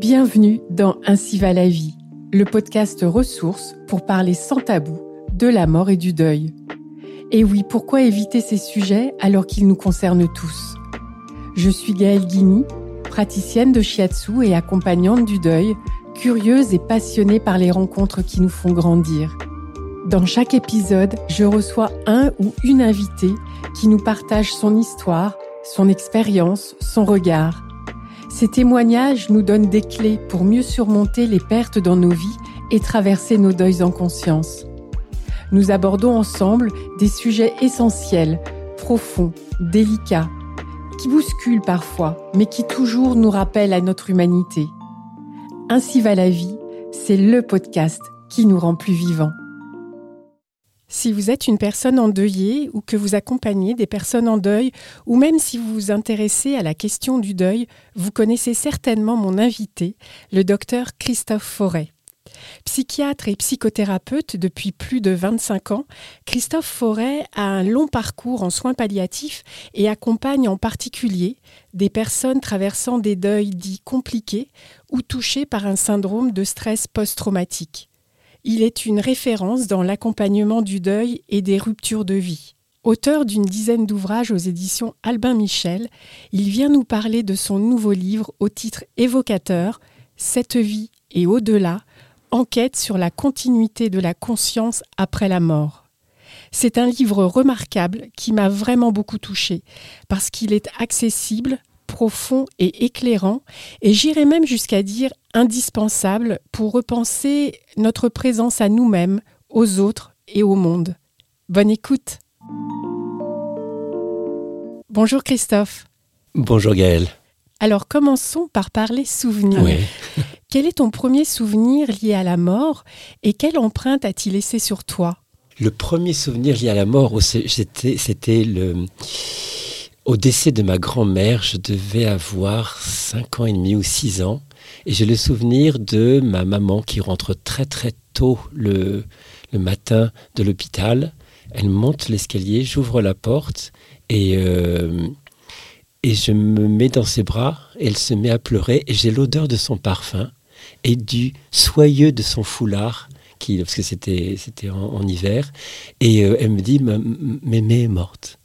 Bienvenue dans Ainsi va la vie, le podcast ressources pour parler sans tabou de la mort et du deuil. Et oui, pourquoi éviter ces sujets alors qu'ils nous concernent tous? Je suis Gaëlle Guigny, praticienne de shiatsu et accompagnante du deuil, curieuse et passionnée par les rencontres qui nous font grandir. Dans chaque épisode, je reçois un ou une invitée qui nous partage son histoire, son expérience, son regard ces témoignages nous donnent des clés pour mieux surmonter les pertes dans nos vies et traverser nos deuils en conscience. Nous abordons ensemble des sujets essentiels, profonds, délicats, qui bousculent parfois, mais qui toujours nous rappellent à notre humanité. Ainsi va la vie, c'est le podcast qui nous rend plus vivants. Si vous êtes une personne endeuillée ou que vous accompagnez des personnes en deuil, ou même si vous vous intéressez à la question du deuil, vous connaissez certainement mon invité, le docteur Christophe Forêt. Psychiatre et psychothérapeute depuis plus de 25 ans, Christophe Forêt a un long parcours en soins palliatifs et accompagne en particulier des personnes traversant des deuils dits compliqués ou touchées par un syndrome de stress post-traumatique. Il est une référence dans l'accompagnement du deuil et des ruptures de vie. Auteur d'une dizaine d'ouvrages aux éditions Albin Michel, il vient nous parler de son nouveau livre au titre évocateur Cette vie et au-delà, enquête sur la continuité de la conscience après la mort. C'est un livre remarquable qui m'a vraiment beaucoup touché parce qu'il est accessible, profond et éclairant, et j'irais même jusqu'à dire indispensable pour repenser notre présence à nous-mêmes, aux autres et au monde. Bonne écoute. Bonjour Christophe. Bonjour Gaëlle. Alors commençons par parler souvenir. Quel est ton premier souvenir lié à la mort et quelle empreinte a-t-il laissé sur toi? Le premier souvenir lié à la mort, c'était le au décès de ma grand-mère, je devais avoir 5 ans et demi ou 6 ans. Et j'ai le souvenir de ma maman qui rentre très très tôt le, matin de l'hôpital. Elle monte l'escalier, j'ouvre la porte et, euh, et je me mets dans ses bras. elle se met à pleurer et j'ai l'odeur de son parfum et du soyeux de son foulard. Qui, parce que c'était c'était en, hiver et euh, elle me dit mémé est morte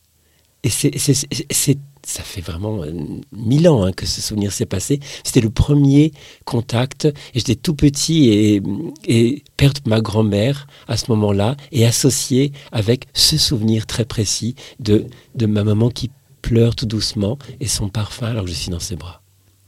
et c'est, ça fait vraiment euh, mille ans hein, que ce souvenir s'est passé. C'était le premier contact. Et j'étais tout petit et, et perdre ma grand-mère à ce moment-là est associé avec ce souvenir très précis de, de ma maman qui pleure tout doucement et son parfum alors que je suis dans ses bras.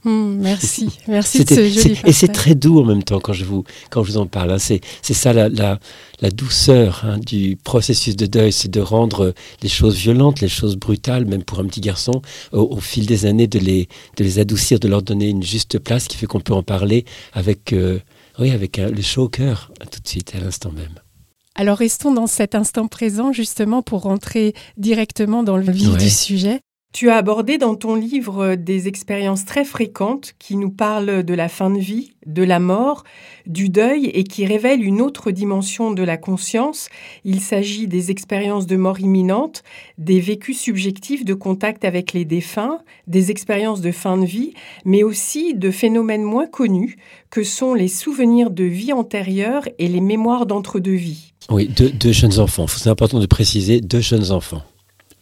Hmm, merci, merci de ce joli Et c'est très doux en même temps quand je vous, quand je vous en parle. Hein. C'est, ça la, la, la douceur hein, du processus de deuil, c'est de rendre les choses violentes, les choses brutales, même pour un petit garçon, au, fil des années, de les, de les adoucir, de leur donner une juste place qui fait qu'on peut en parler avec, euh, oui, avec le chaud au cœur, tout de suite, à l'instant même. Alors restons dans cet instant présent justement pour rentrer directement dans le vif du sujet. Tu as abordé dans ton livre des expériences très fréquentes qui nous parlent de la fin de vie, de la mort, du deuil et qui révèlent une autre dimension de la conscience. Il s'agit des expériences de mort imminente, des vécus subjectifs de contact avec les défunts, des expériences de fin de vie, mais aussi de phénomènes moins connus que sont les souvenirs de vie antérieure et les mémoires d'entre-deux-vies. Oui, deux, jeunes enfants. C'est important de préciser deux jeunes enfants.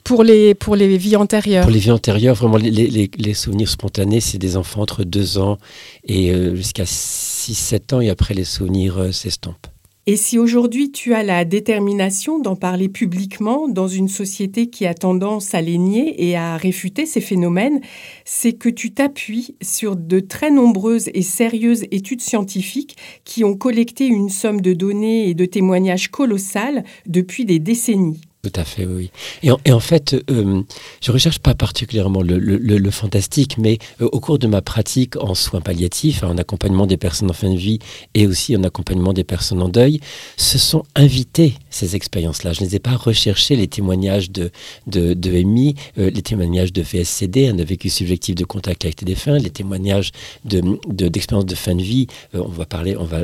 Pour les, pour les vies antérieures Pour les vies antérieures, vraiment, les, les, les souvenirs spontanés, c'est des enfants entre 2 ans et euh, jusqu'à 6-7 ans, et après, les souvenirs euh, s'estompent. Et si aujourd'hui tu as la détermination d'en parler publiquement dans une société qui a tendance à les nier et à réfuter ces phénomènes, c'est que tu t'appuies sur de très nombreuses et sérieuses études scientifiques qui ont collecté une somme de données et de témoignages colossales depuis des décennies. Tout à fait, oui. Et en, fait, euh, je recherche pas particulièrement le, fantastique, mais euh, au cours de ma pratique en soins palliatifs, en accompagnement des personnes en fin de vie et aussi en accompagnement des personnes en deuil, se sont invités ces expériences-là. Je ne les ai pas recherchées, les témoignages de, de, de MI, euh, les témoignages de VSCD, un vécu subjectif de contact avec les défunts, les témoignages d'expériences de, d'expériences de, fin de vie. Euh, on va parler, on va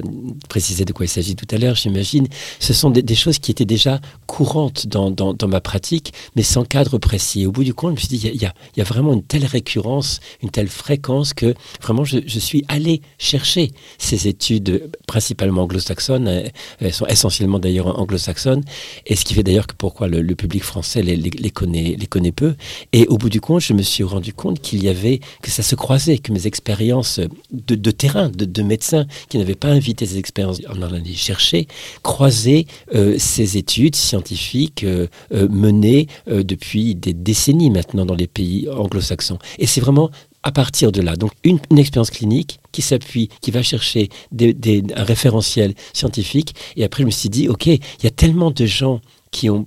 préciser de quoi il s'agit tout à l'heure, j'imagine. Ce sont des choses qui étaient déjà courantes dans dans, ma pratique, mais sans cadre précis. au bout du compte, je me suis dit, il y, a, vraiment une telle récurrence, une telle fréquence que vraiment je, suis allé chercher ces études principalement anglo-saxonnes, euh, elles sont essentiellement d'ailleurs anglo-saxonnes, et ce qui fait d'ailleurs que pourquoi le, public français les, connaît, peu. Et au bout du compte, je me suis rendu compte qu'il y avait, que ça se croisait, que mes expériences de, terrain, de, médecins qui n'avaient pas invité ces expériences en allant les chercher, croisaient euh, ces études scientifiques euh, euh, menées depuis des décennies maintenant dans les pays anglo-saxons. Et c'est vraiment à partir de là, donc une, expérience clinique qui s'appuie, qui va chercher des, un référentiel scientifique. Et après, je me suis dit, OK, il y a tellement de gens qui ont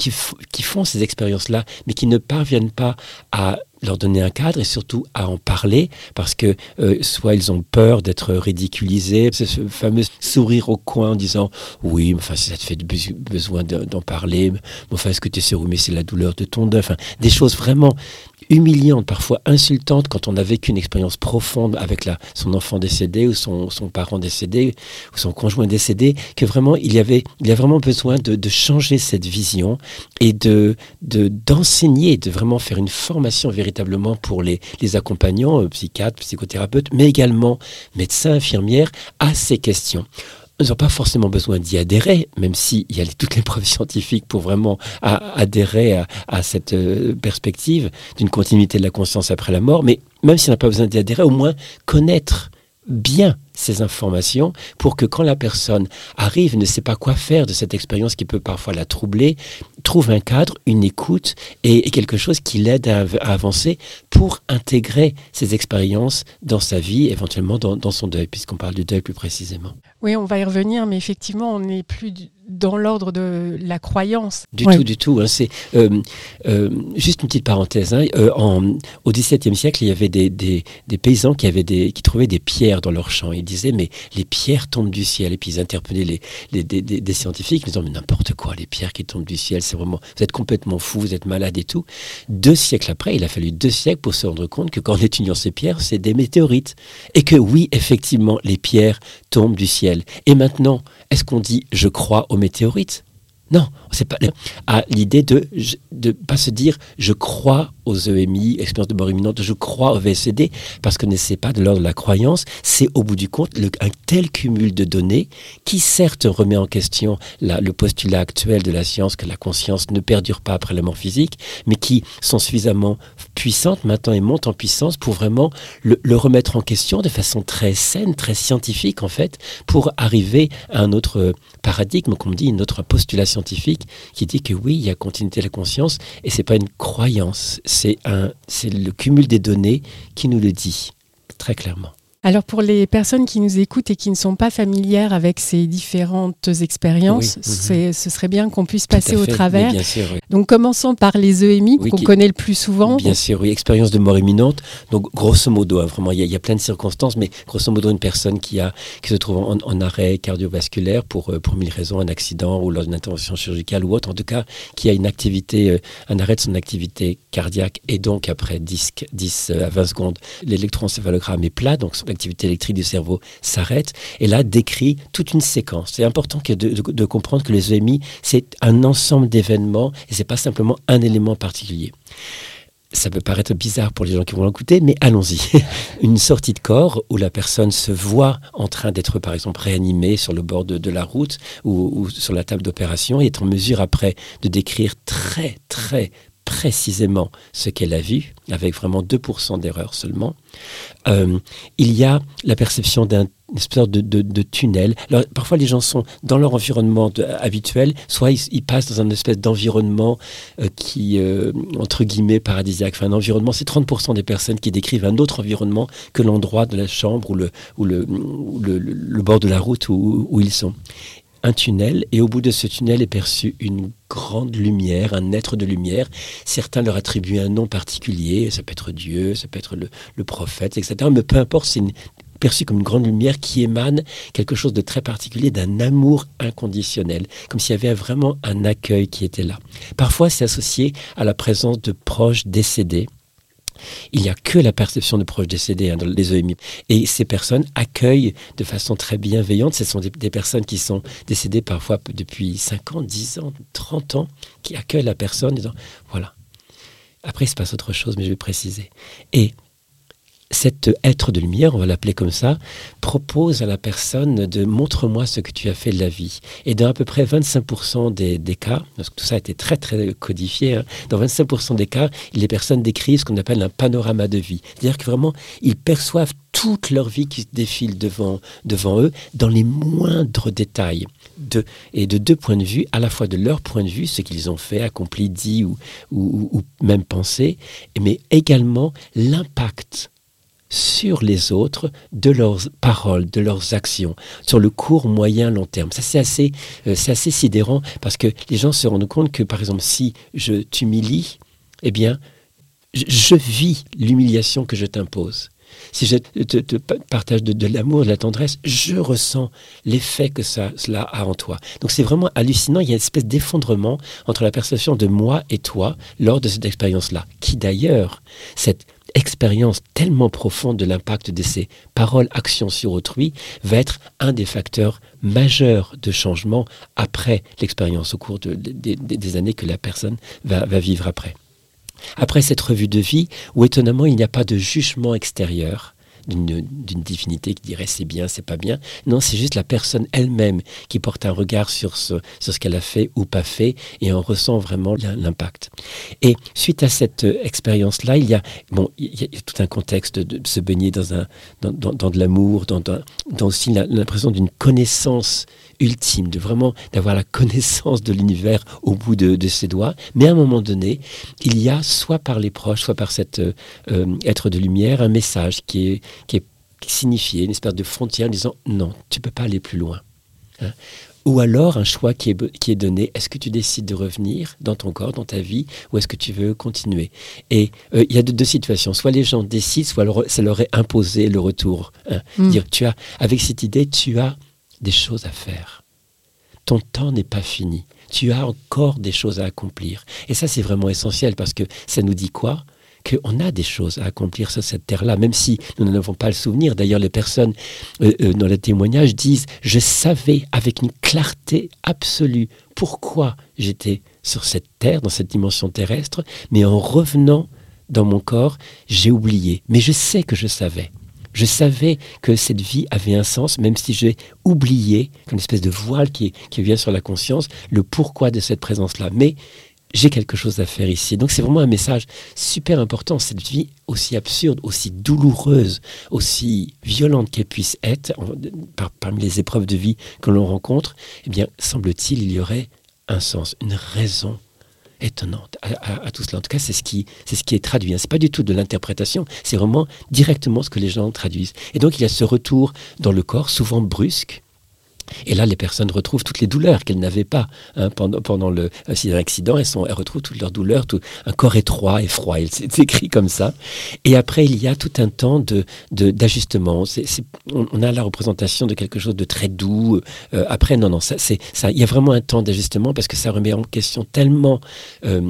qui, font ces expériences-là, mais qui ne parviennent pas à leur donner un cadre et surtout à en parler parce que euh, soit ils ont peur d'être ridiculisés, ce fameux sourire au coin en disant oui, enfin ça te fait besoin d'en parler, enfin est-ce que tu es sûr, mais c'est la douleur de ton deuil, enfin des choses vraiment humiliante, parfois insultante quand on a vécu une expérience profonde avec la, son enfant décédé ou son, son, parent décédé ou son conjoint décédé, que vraiment il y avait, il y a vraiment besoin de, de changer cette vision et de, de, d'enseigner, de vraiment faire une formation véritablement pour les, accompagnants, euh, psychiatres, psychothérapeutes, mais également médecins, infirmières, à ces questions ils n'ont pas forcément besoin d'y adhérer, même s'il y a toutes les preuves scientifiques pour vraiment adhérer à, cette euh, perspective d'une continuité de la conscience après la mort. Mais même s'il n'a pas besoin d'y adhérer, au moins connaître bien ces informations pour que quand la personne arrive, ne sait pas quoi faire de cette expérience qui peut parfois la troubler, trouve un cadre, une écoute et, quelque chose qui l'aide à, avancer pour intégrer ces expériences dans sa vie, éventuellement dans, dans son deuil, puisqu'on parle du deuil plus précisément. Oui, on va y revenir, mais effectivement, on n'est plus dans l'ordre de la croyance. Du tout, du tout. Hein. c'est euh, euh, juste une petite parenthèse. Hein. Euh, en, au XVIIe siècle, il y avait des, des, des, paysans qui avaient des, qui trouvaient des pierres dans leurs champs. Ils disaient mais les pierres tombent du ciel. Et puis ils interpellaient les, des, scientifiques, ils disaient mais n'importe quoi, les pierres qui tombent du ciel, c'est vraiment vous êtes complètement fou, vous êtes malade et tout. Deux siècles après, il a fallu deux siècles pour se rendre compte que quand étudiant ces pierres, c'est des météorites et que oui, effectivement, les pierres tombent du ciel. Et maintenant, est-ce qu'on dit je crois aux météorites? Non, c'est pas à l'idée de ne pas se dire je crois aux EMI, expérience de mort imminente, je crois au VSD, parce que ne sait pas de l'ordre de la croyance, c'est au bout du compte un tel cumul de données qui certes remet en question le postulat actuel de la science que la conscience ne perdure pas après la mort physique, mais qui sont suffisamment puissantes maintenant et montent en puissance pour vraiment le, le remettre en question de façon très saine, très scientifique en fait, pour arriver à un autre paradigme, comme on dit, une autre postulat scientifique qui dit que oui, il y a continuité de la conscience et c'est pas une croyance, c'est un, c'est le cumul des données qui nous le dit très clairement. Alors pour les personnes qui nous écoutent et qui ne sont pas familières avec ces différentes expériences, mhm. ce serait bien qu'on puisse passer au travers. Donc commençons par les EMI qu'on connaît le plus souvent. Bien sûr, oui, expérience de mort imminente. Donc grosso modo, hein, vraiment, il y, a plein de circonstances, mais grosso modo, une personne qui, a, qui se trouve en, arrêt cardiovasculaire pour, euh, pour mille raisons, un accident ou lors d'une intervention chirurgicale ou autre, en tout cas, qui a une activité, euh, un arrêt de son activité cardiaque et donc après 10, 10 euh, à 20 secondes, l'électroencéphalogramme est plat, donc l'activité électrique du cerveau s'arrête. Et là, décrit toute une séquence. C'est important de, comprendre que les EMI, c'est un ensemble d'événements et c'est pas simplement un élément particulier ça peut paraître bizarre pour les gens qui vont l'écouter, mais allons-y. Une sortie de corps où la personne se voit en train d'être, par exemple, réanimée sur le bord de, la route ou, ou, sur la table d'opération et est en mesure après de décrire très, très précisément ce qu'elle a vu, avec vraiment 2% d'erreur seulement. Euh, il y a la perception d'un espèce de, tunnel. Parfois, les gens sont dans leur environnement habituel, soit ils, passent dans un espèce d'environnement euh, qui, euh, entre guillemets, paradisiaque. Enfin, un environnement, c'est 30% des personnes qui décrivent un autre environnement que l'endroit de la chambre ou le, ou le, bord de la route où ils sont un tunnel et au bout de ce tunnel est perçue une grande lumière, un être de lumière. Certains leur attribuent un nom particulier, ça peut être Dieu, ça peut être le, prophète, etc. Mais peu importe, c'est perçu comme une grande lumière qui émane quelque chose de très particulier, d'un amour inconditionnel, comme s'il y avait vraiment un accueil qui était là. Parfois, c'est associé à la présence de proches décédés il n'y a que la perception de proches décédés hein, dans les EMI. Et ces personnes accueillent de façon très bienveillante. Ce sont des, des personnes qui sont décédées parfois depuis 5 ans, 10 ans, 30 ans, qui accueillent la personne en disant, voilà. Après, il se passe autre chose, mais je vais préciser. Et cet être de lumière, on va l'appeler comme ça, propose à la personne de montre-moi ce que tu as fait de la vie. Et dans à peu près 25% des, cas, parce que tout ça a été très très codifié, hein, dans 25% des cas, les personnes décrivent ce qu'on appelle un panorama de vie. C'est-à-dire que vraiment, ils perçoivent toute leur vie qui défile devant, devant eux dans les moindres détails. De, et de deux points de vue, à la fois de leur point de vue, ce qu'ils ont fait, accompli, dit ou, ou, ou même pensé, mais également l'impact sur les autres de leurs paroles, de leurs actions, sur le court, moyen, long terme. Ça, c'est assez, euh, c'est assez sidérant parce que les gens se rendent compte que, par exemple, si je t'humilie, eh bien, je, vis l'humiliation que je t'impose. Si je te, partage de, l'amour, de la tendresse, je ressens l'effet que ça, cela a en toi. Donc c'est vraiment hallucinant. Il y a une espèce d'effondrement entre la perception de moi et toi lors de cette expérience-là, qui d'ailleurs, cette expérience tellement profonde de l'impact de ces paroles, actions sur autrui va être un des facteurs majeurs de changement après l'expérience, au cours des années que la personne va vivre après. Après cette revue de vie, où étonnamment il n'y a pas de jugement extérieur, d'une divinité qui dirait c'est bien, c'est pas bien. Non, c'est juste la personne elle-même qui porte un regard sur ce, sur ce qu'elle a fait ou pas fait et on ressent vraiment l'impact. Et suite à cette euh, expérience-là, il y a bon, il y a tout un contexte de, se baigner dans un dans, dans, de l'amour, dans, dans, aussi l'impression d'une connaissance ultime, de vraiment d'avoir la connaissance de l'univers au bout de, ses doigts. Mais à un moment donné, il y a soit par les proches, soit par cet euh, euh, être de lumière, un message qui est, qui est signifié, une espèce de frontière en disant non, tu peux pas aller plus loin. Hein. ou alors un choix qui est, qui est donné, est-ce que tu décides de revenir dans ton corps, dans ta vie, ou est-ce que tu veux continuer? Et euh, il y a deux, situations, soit les gens décident, soit ça leur est imposé le retour. Hein. Hmm. Dire, tu as, avec cette idée, tu as des choses à faire. Ton temps n'est pas fini. Tu as encore des choses à accomplir. Et ça, c'est vraiment essentiel parce que ça nous dit quoi? Qu'on a des choses à accomplir sur cette terre-là, même si nous n'en avons pas le souvenir. D'ailleurs, les personnes euh, euh, dans le témoignage disent, je savais avec une clarté absolue pourquoi j'étais sur cette terre, dans cette dimension terrestre, mais en revenant dans mon corps, j'ai oublié. Mais je sais que je savais. Je savais que cette vie avait un sens, même si j'ai oublié, une espèce de voile qui, qui vient sur la conscience, le pourquoi de cette présence-là. Mais j'ai quelque chose à faire ici. Donc c'est vraiment un message super important. Cette vie aussi absurde, aussi douloureuse, aussi violente qu'elle puisse être, parmi les épreuves de vie que l'on rencontre, eh bien, semble-t-il, il y aurait un sens, une raison étonnante à, tout cela. En tout cas, c'est ce qui, c'est ce qui est traduit. Hein. C'est pas du tout de l'interprétation, c'est vraiment directement ce que les gens traduisent. Et donc, il y a ce retour dans le corps, souvent brusque, et là, les personnes retrouvent toutes les douleurs qu'elles n'avaient pas hein, pendant, pendant le accident. Elles, elles retrouvent toutes leurs douleurs, tout, un corps étroit et froid. C'est écrit comme ça. Et après, il y a tout un temps de d'ajustement. on, a la représentation de quelque chose de très doux. Euh, après, non, non, ça, ça. Il y a vraiment un temps d'ajustement parce que ça remet en question tellement euh,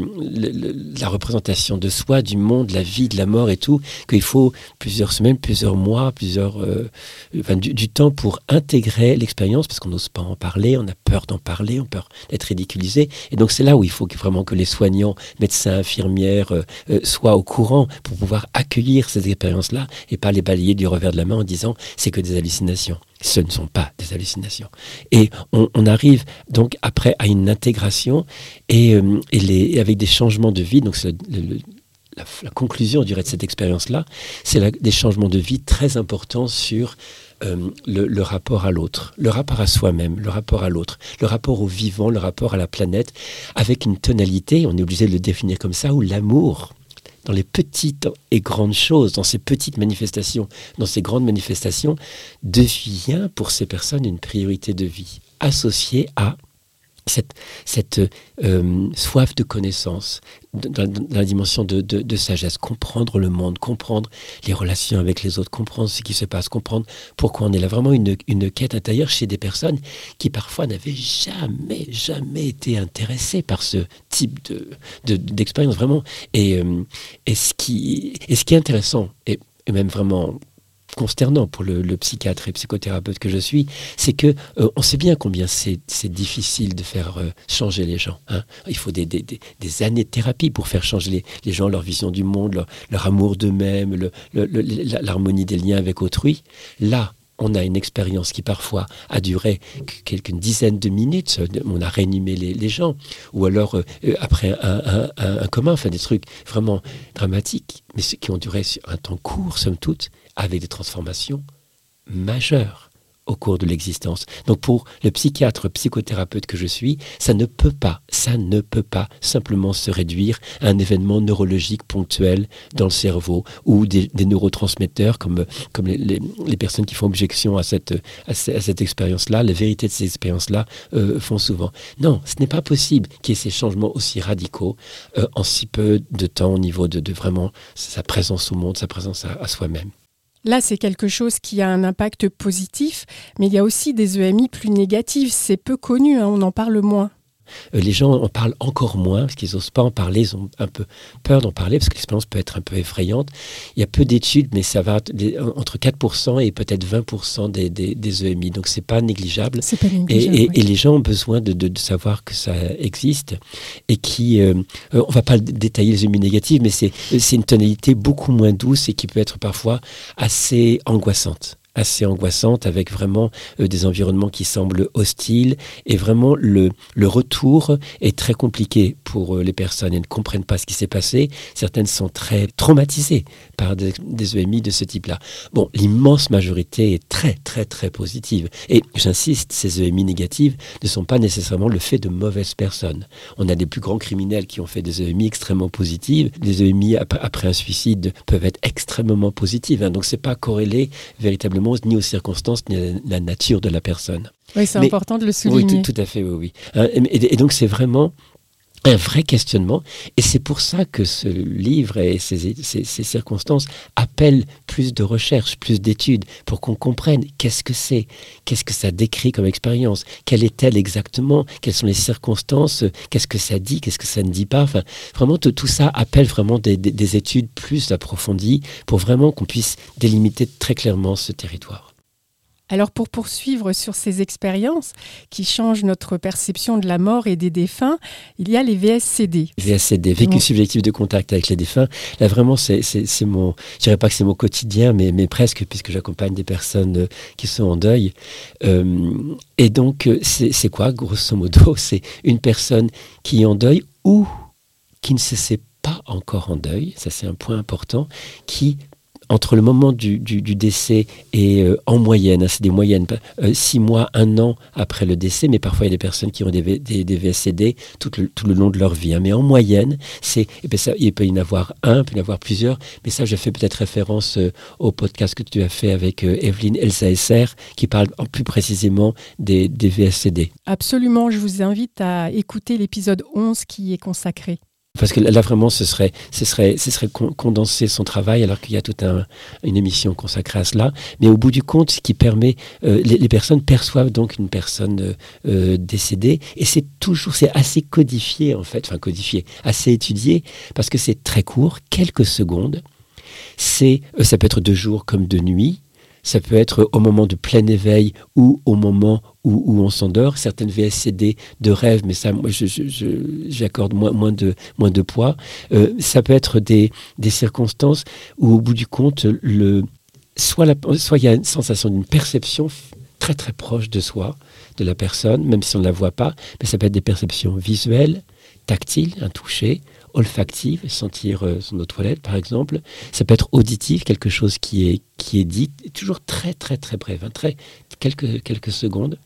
la représentation de soi, du monde, de la vie, de la mort et tout, qu'il faut plusieurs semaines, plusieurs mois, plusieurs, euh, du temps pour intégrer l'expérience parce qu'on n'ose pas en parler, on a peur d'en parler, on a peur d'être ridiculisé. Et donc c'est là où il faut vraiment que les soignants, médecins, infirmières euh, euh, soient au courant pour pouvoir accueillir ces expériences-là et pas les balayer du revers de la main en disant c'est que des hallucinations. Ce ne sont pas des hallucinations. Et on, arrive donc après à une intégration et, euh, les, avec des changements de vie. Donc c'est la, conclusion, je de cette expérience-là, c'est des changements de vie très importants sur euh, le, rapport à l'autre, le rapport à soi-même, le rapport à l'autre, le rapport au vivant, le rapport à la planète, avec une tonalité, on est obligé de le définir comme ça, où l'amour, dans les petites et grandes choses, dans ces petites manifestations, dans ces grandes manifestations, devient pour ces personnes une priorité de vie, associée à cette, cette euh, soif de connaissance, dans, la dimension de, de, sagesse, comprendre le monde, comprendre les relations avec les autres, comprendre ce qui se passe, comprendre pourquoi on est là. Vraiment une, une quête intérieure chez des personnes qui parfois n'avaient jamais, jamais été intéressées par ce type de, d'expérience, vraiment. Et, euh, et, ce qui, ce qui est intéressant, et, et même vraiment consternant pour le, psychiatre et psychothérapeute que je suis, c'est que euh, on sait bien combien c'est difficile de faire euh, changer les gens. Hein. Il faut des, années de thérapie pour faire changer les, gens, leur vision du monde, leur, amour d'eux-mêmes, l'harmonie des liens avec autrui. Là, on a une expérience qui parfois a duré quelques dizaines de minutes, on a réanimé les, gens, ou alors euh, après un, un, commun, enfin des trucs vraiment dramatiques, mais qui ont duré un temps court, somme toute, avec des transformations majeures au cours de l'existence. Donc pour le psychiatre, psychothérapeute que je suis, ça ne peut pas, ça ne peut pas simplement se réduire à un événement neurologique ponctuel dans le cerveau ou des, neurotransmetteurs comme, comme les, personnes qui font objection à cette, à cette expérience-là, la vérité de ces expériences-là euh, font souvent. Non, ce n'est pas possible qu'il y ait ces changements aussi radicaux euh, en si peu de temps au niveau de, vraiment sa présence au monde, sa présence à soi-même. Là, c'est quelque chose qui a un impact positif, mais il y a aussi des EMI plus négatives. C'est peu connu, hein, on en parle moins. Euh, les gens en parlent encore moins parce qu'ils n'osent pas en parler, ils ont un peu peur d'en parler parce que l'expérience peut être un peu effrayante. Il y a peu d'études, mais ça va entre 4% et peut-être 20% des, des, EMI, donc c'est pas négligeable. Pas négligeable et, et, les gens ont besoin de, de, savoir que ça existe et qui, euh, euh, on va pas détailler les EMI négatives, mais c'est une tonalité beaucoup moins douce et qui peut être parfois assez angoissante assez angoissante avec vraiment euh, des environnements qui semblent hostiles. Et vraiment le, le retour est très compliqué pour euh, les personnes. Elles ne comprennent pas ce qui s'est passé. Certaines sont très traumatisées par des, EMI de ce type-là. Bon l'immense majorité est très très très positive. Et j'insiste ces EMI négatives ne sont pas nécessairement le fait de mauvaises personnes. On a des plus grands criminels qui ont fait des EMI extrêmement positives. Des EMI après, un suicide peuvent être extrêmement positives hein. donc c'est pas corrélé véritablement ni aux circonstances, ni à la nature de la personne. Oui, c'est important de le souligner. Oui, tout, à fait, oui. oui. Hein, et, donc, c'est vraiment un vrai questionnement. Et c'est pour ça que ce livre et ces, circonstances appellent plus de recherches, plus d'études, pour qu'on comprenne qu'est-ce que c'est, qu'est-ce que ça décrit comme expérience, quelle est-elle exactement, quelles sont les circonstances, qu'est-ce que ça dit, qu'est-ce que ça ne dit pas. Enfin, vraiment, tout, tout ça appelle vraiment des, des études plus approfondies pour vraiment qu'on puisse délimiter très clairement ce territoire. Alors pour poursuivre sur ces expériences qui changent notre perception de la mort et des défunts, il y a les VSCD. VSCD, vécu subjectif de contact avec les défunts. Là vraiment, c'est mon, je dirais pas que c'est mon quotidien, mais, mais presque puisque j'accompagne des personnes euh, qui sont en deuil. Euh, et donc euh, c'est quoi, grosso modo, c'est une personne qui est en deuil ou qui ne se sait pas encore en deuil, ça c'est un point important, qui entre le moment du, décès et euh, en moyenne, hein, c'est des moyennes, euh, six mois, un an après le décès, mais parfois il y a des personnes qui ont des, des, VSCD tout le, long de leur vie. Hein. mais en moyenne, c'est, ben il peut y en avoir un, il peut y en avoir plusieurs, mais ça, je fais peut-être référence euh, au podcast que tu as fait avec Evelyne Elsa SR, qui parle plus précisément des, des VSCD. Absolument, je vous invite à écouter l'épisode 11 qui est consacré. Parce que là, vraiment, ce serait, ce serait, ce serait condenser son travail, alors qu'il y a toute une émission consacrée à cela. Mais au bout du compte, ce qui permet, euh, les, personnes perçoivent donc une personne euh, euh, décédée, et c'est toujours, c'est assez codifié en fait, enfin codifié, assez étudié, parce que c'est très court, quelques secondes. C'est, ça peut être de jour comme de nuit. Ça peut être au moment de plein éveil ou au moment où, on s'endort. Certaines VSCD de rêve, mais ça, moi, j'accorde moins, de, poids. Euh, ça peut être des, circonstances où, au bout du compte, le, soit il y a une sensation d'une perception très très proche de soi, de la personne, même si on ne la voit pas, mais ça peut être des perceptions visuelles, tactiles, un toucher, olfactive, sentir euh, son eau de toilette par exemple. Ça peut être auditif, quelque chose qui est, qui est dit, toujours très très très bref, hein, très, quelques, quelques secondes.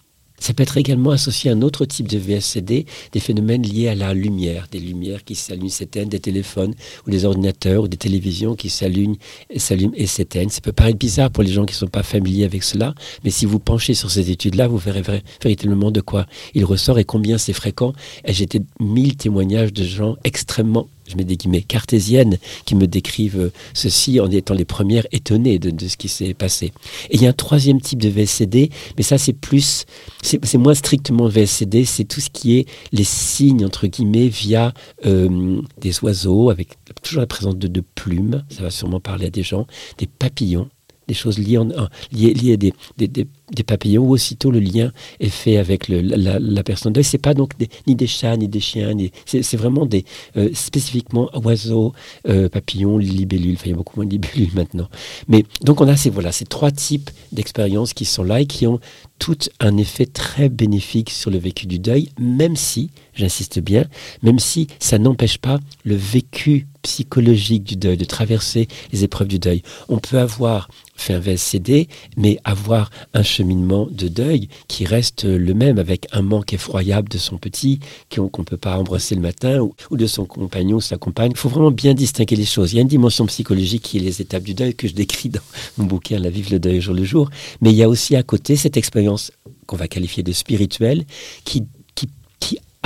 Ça peut être également associé à un autre type de VSCD, des phénomènes liés à la lumière, des lumières qui s'allument, s'éteignent, des téléphones ou des ordinateurs ou des télévisions qui s'allument, s'allument et s'éteignent. Ça peut paraître bizarre pour les gens qui ne sont pas familiers avec cela, mais si vous penchez sur ces études-là, vous verrez véritablement de quoi il ressort et combien c'est fréquent. Et j'ai mille témoignages de gens extrêmement je mets des guillemets, cartésiennes qui me décrivent ceci en étant les premières étonnées de, ce qui s'est passé. Et il y a un troisième type de VSCD, mais ça c'est plus, c'est moins strictement VSCD, c'est tout ce qui est les signes, entre guillemets, via euh, des oiseaux, avec toujours la présence de, plumes, ça va sûrement parler à des gens, des papillons, des choses liées, en, liées, à des, papillons, où aussitôt le lien est fait avec le, la, la, personne deuil. C'est pas donc ni des chats, ni des chiens, c'est vraiment des euh, spécifiquement oiseaux, euh, papillons, libellules. Enfin, il y a beaucoup moins de libellules maintenant. Mais donc on a ces, voilà, ces trois types d'expériences qui sont là et qui ont tout un effet très bénéfique sur le vécu du deuil, même si, j'insiste bien, même si ça n'empêche pas le vécu psychologique du deuil, de traverser les épreuves du deuil. On peut avoir fait un VSCD, mais avoir un cheminement de deuil qui reste le même, avec un manque effroyable de son petit, qu'on ne peut pas embrasser le matin, ou, de son compagnon ou sa compagne. Il faut vraiment bien distinguer les choses. Il y a une dimension psychologique qui est les étapes du deuil que je décris dans mon bouquin La Vive le deuil jour le jour, mais il y a aussi à côté cette expérience qu'on va qualifier de spirituelle, qui,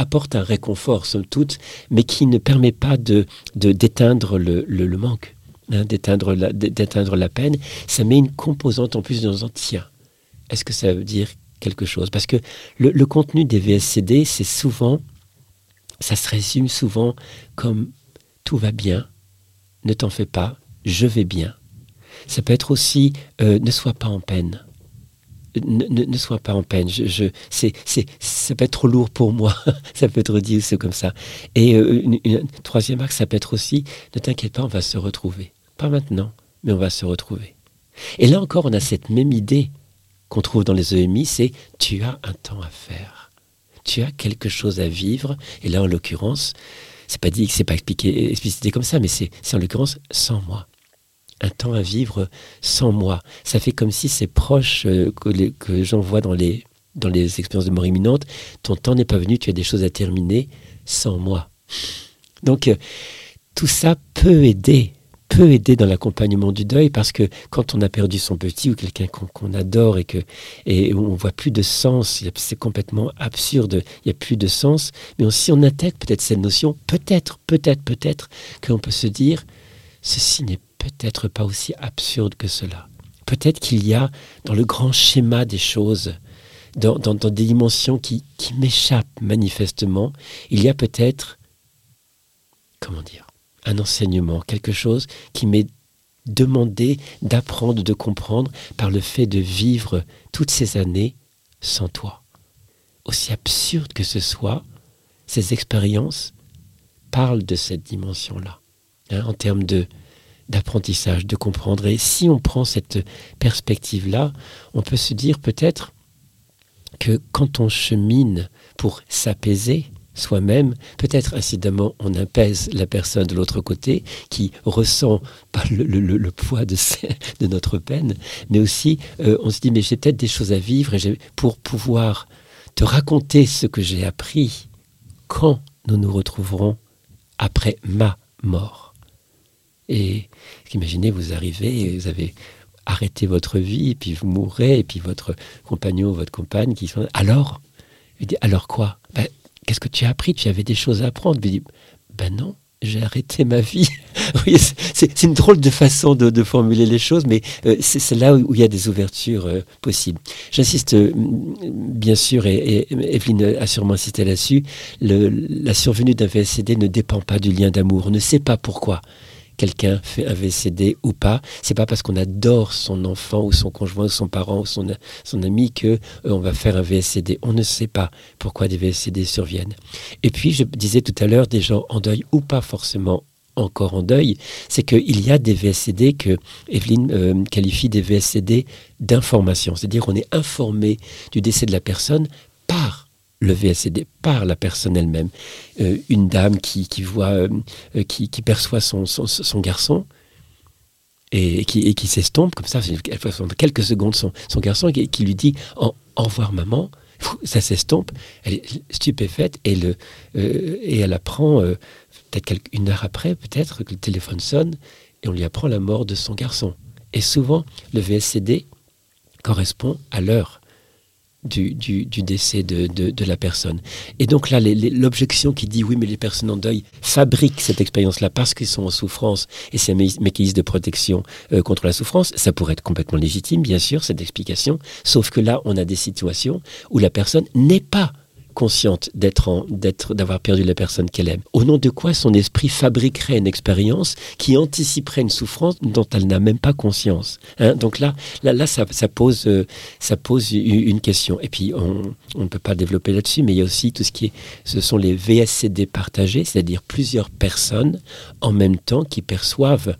apporte un réconfort, somme toute, mais qui ne permet pas de d'éteindre le, le, manque, hein, d'éteindre la, la peine. Ça met une composante en plus dans un tiens. Est-ce que ça veut dire quelque chose? Parce que le, contenu des VSCD, c'est souvent, ça se résume souvent comme tout va bien, ne t'en fais pas, je vais bien. Ça peut être aussi euh, ne sois pas en peine ne, sois pas en peine. C'est, c'est, ça peut être trop lourd pour moi. ça peut être dit c'est comme ça. Et euh, une, troisième axe, ça peut être aussi ne t'inquiète pas, on va se retrouver. Pas maintenant, mais on va se retrouver. Et là encore, on a cette même idée qu'on trouve dans les EMI, c'est tu as un temps à faire. Tu as quelque chose à vivre. Et là, en l'occurrence, c'est pas dit, c'est pas expliqué, explicité comme ça, mais c'est, en l'occurrence sans moi un temps à vivre sans moi. Ça fait comme si ces proches euh, que, que j'en vois dans les, dans les expériences de mort imminente, ton temps n'est pas venu, tu as des choses à terminer sans moi. Donc, euh, tout ça peut aider, peut aider dans l'accompagnement du deuil parce que quand on a perdu son petit ou quelqu'un qu'on, adore et que et on voit plus de sens, c'est complètement absurde, il n'y a plus de sens, mais si on intègre peut-être cette notion, peut-être, peut-être, peut-être qu'on peut se dire, ceci n'est peut-être pas aussi absurde que cela. Peut-être qu'il y a dans le grand schéma des choses, dans, des dimensions qui, qui m'échappent manifestement, il y a peut-être, comment dire, un enseignement, quelque chose qui m'est demandé d'apprendre, de comprendre par le fait de vivre toutes ces années sans toi. Aussi absurde que ce soit, ces expériences parlent de cette dimension-là, hein, en termes d'apprentissage, de comprendre. Et si on prend cette perspective-là, on peut se dire peut-être que quand on chemine pour s'apaiser soi-même, peut-être incidemment on apaise la personne de l'autre côté qui ressent pas le, poids de, notre peine, mais aussi euh, on se dit mais j'ai peut-être des choses à vivre et pour pouvoir te raconter ce que j'ai appris quand nous nous retrouverons après ma mort. Et imaginez, vous arrivez, vous avez arrêté votre vie, puis vous mourrez, et puis votre compagnon, votre compagne qui sont... Alors? Alors quoi? Ben, Qu'est-ce que tu as appris? Tu avais des choses à apprendre. Ben non, j'ai arrêté ma vie. c'est une drôle de façon de, formuler les choses, mais euh, c'est là où, il y a des ouvertures euh, possibles. J'insiste, euh, bien sûr, et, et, Evelyne a sûrement insisté là-dessus, la survenue d'un VSCD ne dépend pas du lien d'amour. On ne sait pas pourquoi quelqu'un fait un VCD ou pas. C'est pas parce qu'on adore son enfant ou son conjoint ou son parent ou son, son ami que euh, on va faire un VSCD. On ne sait pas pourquoi des VSCD surviennent. Et puis, je disais tout à l'heure, des gens en deuil ou pas forcément encore en deuil, c'est qu'il y a des VSCD que Evelyne euh, qualifie des VSCD d'information. C'est-à-dire qu'on est informé du décès de la personne le VSCD par la personne elle-même. Euh, une dame qui, voit, euh, qui, qui, perçoit son, garçon et, qui, et s'estompe comme ça, elle voit quelques secondes son, garçon qui, qui lui dit au revoir maman, ça s'estompe, elle est stupéfaite et, le, euh, et elle apprend, euh, peut-être une heure après, peut-être, que le téléphone sonne et on lui apprend la mort de son garçon. Et souvent, le VSCD correspond à l'heure du, décès de, la personne. Et donc là, l'objection qui dit oui, mais les personnes en deuil fabriquent cette expérience-là parce qu'ils sont en souffrance et c'est un mécanisme de protection euh, contre la souffrance, ça pourrait être complètement légitime, bien sûr, cette explication. Sauf que là, on a des situations où la personne n'est pas consciente d'être, d'être, d'avoir perdu la personne qu'elle aime. Au nom de quoi son esprit fabriquerait une expérience qui anticiperait une souffrance dont elle n'a même pas conscience. Hein? Donc là, là, là ça, pose, euh, ça pose une question. Et puis, on, on ne peut pas développer là-dessus, mais il y a aussi tout ce qui est, ce sont les VSCD partagés, c'est-à-dire plusieurs personnes en même temps qui perçoivent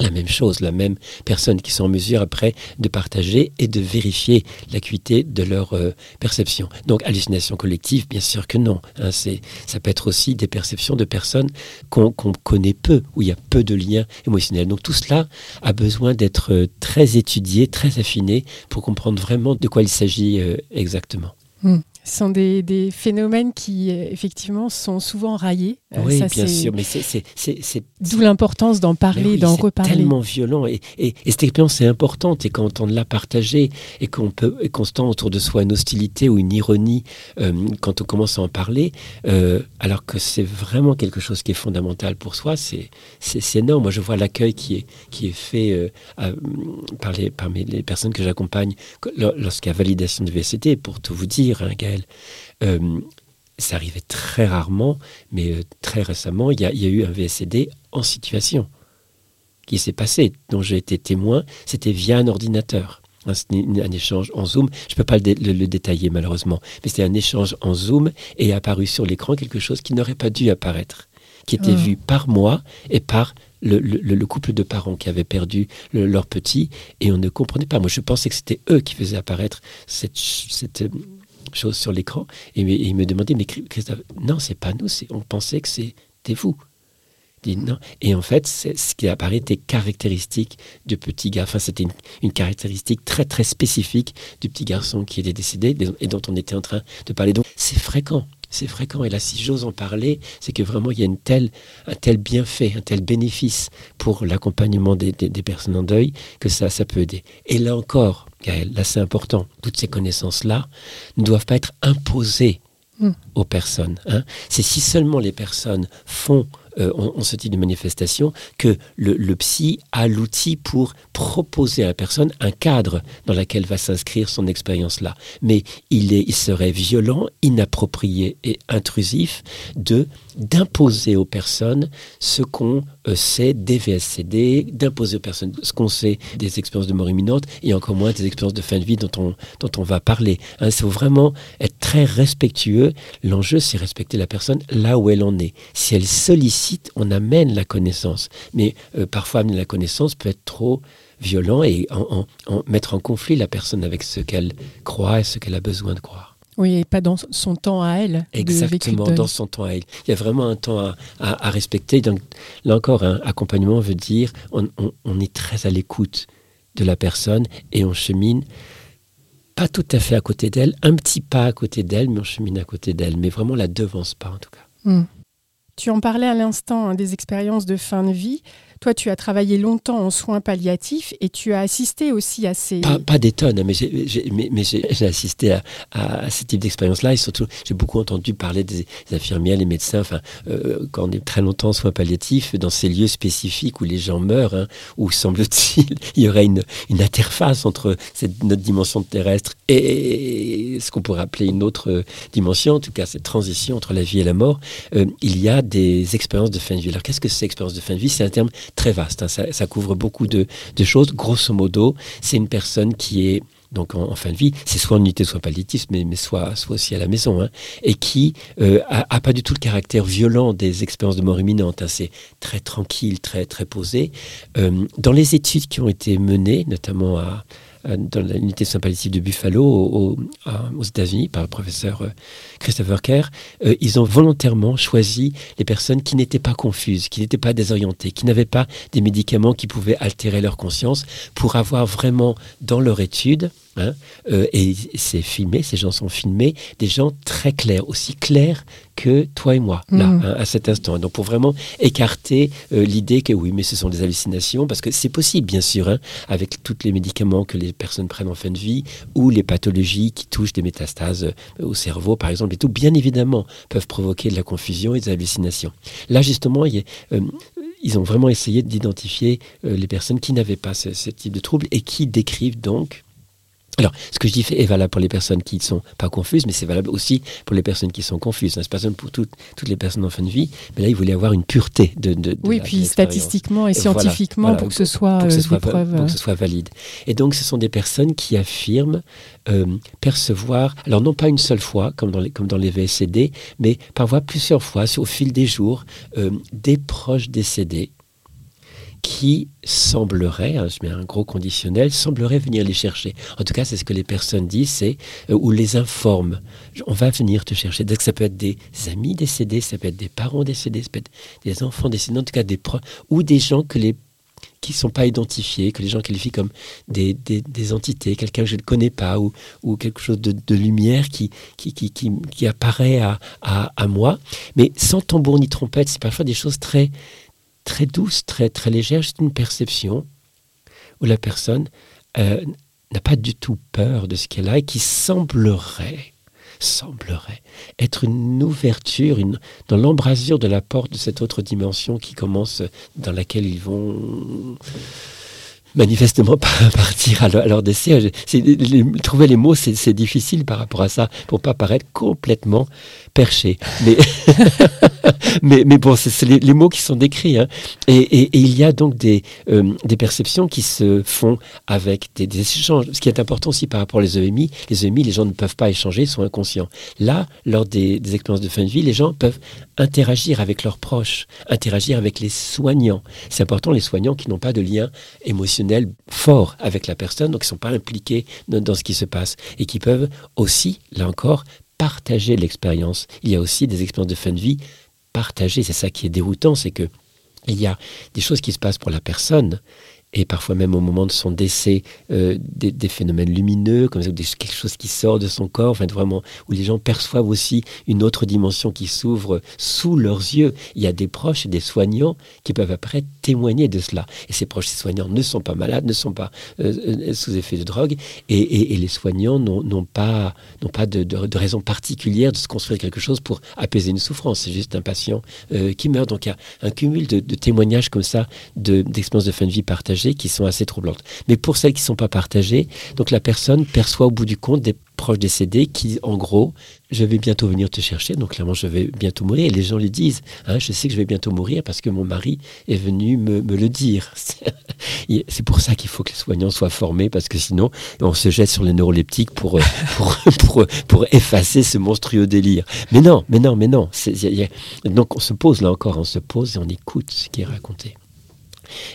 la même chose, la même personne qui sont en mesure après de partager et de vérifier l'acuité de leur euh, perception. Donc hallucination collective, bien sûr que non. Hein, c'est, ça peut être aussi des perceptions de personnes qu'on, connaît peu, où il y a peu de liens émotionnels. Donc tout cela a besoin d'être euh, très étudié, très affiné pour comprendre vraiment de quoi il s'agit euh, exactement. Hmm. Ce sont des, phénomènes qui, effectivement, sont souvent raillés. Euh, oui, bien sûr, mais c'est... D'où l'importance d'en parler, d'en reparler. C'est tellement violent. Et, et, cette expérience est importante. Et quand on l'a partagée et qu'on peut constant autour de soi une hostilité ou une ironie euh, quand on commence à en parler, alors que c'est vraiment quelque chose qui est fondamental pour soi, c'est énorme. Moi, je vois l'accueil qui est, qui est fait par, les, par les personnes que j'accompagne lorsqu'il y a validation de VCT, pour tout vous dire, hein, euh, ça arrivait très rarement, mais euh, très récemment, il y, a, eu un VSCD en situation qui s'est passé, dont j'ai été témoin. C'était via un ordinateur. un échange en Zoom. Je ne peux pas le, détailler malheureusement, mais c'était un échange en Zoom et est apparu sur l'écran quelque chose qui n'aurait pas dû apparaître, qui était ah. vu par moi et par le, couple de parents qui avaient perdu leur petit et on ne comprenait pas. Moi, je pensais que c'était eux qui faisaient apparaître cette, cette chose sur l'écran. Et, il me demandait, mais Christophe, non, c'est pas nous, on pensait que c'était vous. Dit, non. Et en fait, ce qui apparaît était caractéristique du petit. Enfin, c'était une, caractéristique très très spécifique du petit garçon qui était décédé et dont on était en train de parler. Donc, c'est fréquent c'est fréquent. Et là, si j'ose en parler, c'est que vraiment, il y a une telle, un tel bienfait, un tel bénéfice pour l'accompagnement des, personnes en deuil que ça, ça peut aider. Et là encore, Gaël, là c'est important, toutes ces connaissances-là ne doivent pas être imposées hmm. aux personnes. Hein. C'est si seulement les personnes font euh, on, ce type de manifestation, que le, psy a l'outil pour proposer à la personne un cadre dans lequel va s'inscrire son expérience-là. Mais il serait violent, inapproprié et intrusif de d'imposer aux personnes ce qu'on euh, sait des VSCD, d'imposer aux personnes ce qu'on sait des expériences de mort imminente et encore moins des expériences de fin de vie dont on, dont on va parler. Hein, il faut vraiment être très respectueux. L'enjeu, c'est respecter la personne là où elle en est. Si elle sollicite on amène la connaissance. Mais euh, parfois, amener la connaissance peut être trop violent et en, mettre en conflit la personne avec ce qu'elle croit et ce qu'elle a besoin de croire. Oui, et pas dans son temps à elle. Exactement, dans son temps à elle. Il y a vraiment un temps à, respecter. Donc, là encore, un accompagnement veut dire on, on est très à l'écoute de la personne et on chemine pas tout à fait à côté d'elle, un petit pas à côté d'elle, mais on chemine à côté d'elle, mais vraiment la devance pas en tout cas. Hmm. Tu en parlais à l'instant hein, des expériences de fin de vie. Toi, tu as travaillé longtemps en soins palliatifs et tu as assisté aussi à ces... Pas, des tonnes, mais j'ai assisté à, à, ce type d'expérience-là et surtout, j'ai beaucoup entendu parler des, infirmières, les médecins, enfin, euh, quand on est très longtemps en soins palliatifs, dans ces lieux spécifiques où les gens meurent, hein, où semble-t-il, il y aurait une, une interface entre cette, notre dimension terrestre et ce qu'on pourrait appeler une autre dimension, en tout cas cette transition entre la vie et la mort, euh, il y a des expériences de fin de vie. Alors qu'est-ce que c'est expérience de fin de vie? C'est un terme très vaste. Hein. Ça, couvre beaucoup de, choses. Grosso modo, c'est une personne qui est donc en, fin de vie, c'est soit en unité, soit palliative, mais, mais soit, soit aussi à la maison, hein, et qui euh, a, pas du tout le caractère violent des expériences de mort imminente. Hein. c'est très tranquille, très très posé. Euh, dans les études qui ont été menées, notamment à, dans l'unité palliatifs de Buffalo aux, États-Unis par le professeur euh, Christopher Kerr, euh, ils ont volontairement choisi les personnes qui n'étaient pas confuses, qui n'étaient pas désorientées, qui n'avaient pas des médicaments qui pouvaient altérer leur conscience pour avoir vraiment dans leur étude Hein, euh, et c'est filmé, ces gens sont filmés, des gens très clairs, aussi clairs que toi et moi, là, Mhm. hein, à cet instant. Donc pour vraiment écarter euh, l'idée que oui, mais ce sont des hallucinations, parce que c'est possible, bien sûr, hein, avec tous les médicaments que les personnes prennent en fin de vie, ou les pathologies qui touchent des métastases euh, au cerveau, par exemple, et tout, bien évidemment, peuvent provoquer de la confusion et des hallucinations. Là, justement, il y a, ils ont vraiment essayé d'identifier les personnes qui n'avaient pas ce, ce type de trouble et qui décrivent donc alors, ce que je dis est valable pour les personnes qui ne sont pas confuses, mais c'est valable aussi pour les personnes qui sont confuses. C'est pas seulement pour toutes, toutes les personnes en fin de vie, mais là, il voulait avoir une pureté de, de, de Oui, la- puis statistiquement et, scientifiquement voilà, pour que ce soit, pour que, euh, ce soit, preuves. pour que ce soit valide. Et donc, ce sont des personnes qui affirment euh, percevoir, alors non pas une seule fois, comme dans les, comme dans les VSCD, mais parfois plusieurs fois, au fil des jours, euh, des proches décédés qui sembleraient, hein, je mets un gros conditionnel, sembleraient venir les chercher. En tout cas, c'est ce que les personnes disent, euh, ou les informent. On va venir te chercher. Donc, ça peut être des amis décédés, ça peut être des parents décédés, ça peut être des enfants décédés, en tout cas des proches, ou des gens que les qui ne sont pas identifiés, que les gens qualifient comme des, des, des entités, quelqu'un que je ne connais pas, ou, ou quelque chose de, de lumière qui, qui, qui, qui, qui apparaît à, à, à moi. Mais sans tambour ni trompette, c'est parfois des choses très, très douces, très, très légères, juste une perception où la personne euh, n'a pas du tout peur de ce qu'elle a et qui semblerait semblerait être une ouverture une, dans l'embrasure de la porte de cette autre dimension qui commence, dans laquelle ils vont manifestement partir à leur, les- trouver les mots, c'est c'est difficile par rapport à ça, pour pas paraître complètement perché. Mais, mais, mais bon, c'est les, mots qui sont décrits. hein. Et, il y a donc des, euh, des perceptions qui se font avec des, échanges. Ce qui est important aussi par rapport aux EMI, les EMI, les gens ne peuvent pas échanger, ils sont inconscients. Là, lors des, expériences de fin de vie, les gens peuvent interagir avec leurs proches, interagir avec les soignants. C'est important, les soignants qui n'ont pas de lien émotionnel fort avec la personne, donc qui ne sont pas impliqués dans ce qui se passe, et qui peuvent aussi, là encore, partager l'expérience. Il y a aussi des expériences de fin de vie partagées. C'est ça qui est déroutant, c'est que il y a des choses qui se passent pour la personne, et parfois même au moment de son décès, euh, des, phénomènes lumineux, comme des- quelque chose qui sort de son corps, enfin, vraiment, où les gens perçoivent aussi une autre dimension qui s'ouvre sous leurs yeux. Il y a des proches et des soignants qui peuvent après témoigner de cela. Et ces proches soignants ne sont pas malades, ne sont pas euh, euh, sous effet de drogue, et, les soignants n'ont pas, pas de, de- raison particulière de se construire quelque chose pour apaiser une souffrance. C'est juste un patient euh, qui meurt. Donc il y a un cumul de, témoignages comme ça, de- d'expériences de fin de vie partagées qui sont assez troublantes. Mais pour celles qui ne sont pas partagées, donc la personne perçoit au bout du compte des proches décédés qui, en gros, je vais bientôt venir te chercher, donc clairement je vais bientôt mourir. Et les gens lui disent, hein, je sais que je vais bientôt mourir parce que mon mari est venu me, le dire. C'est pour ça qu'il faut que les soignants soient formés, parce que sinon on se jette sur les neuroleptiques pour, euh, pour, pour, effacer ce monstrueux délire. Mais non, mais non, mais non. Donc on se pose là encore, on se pose et on écoute ce qui est raconté.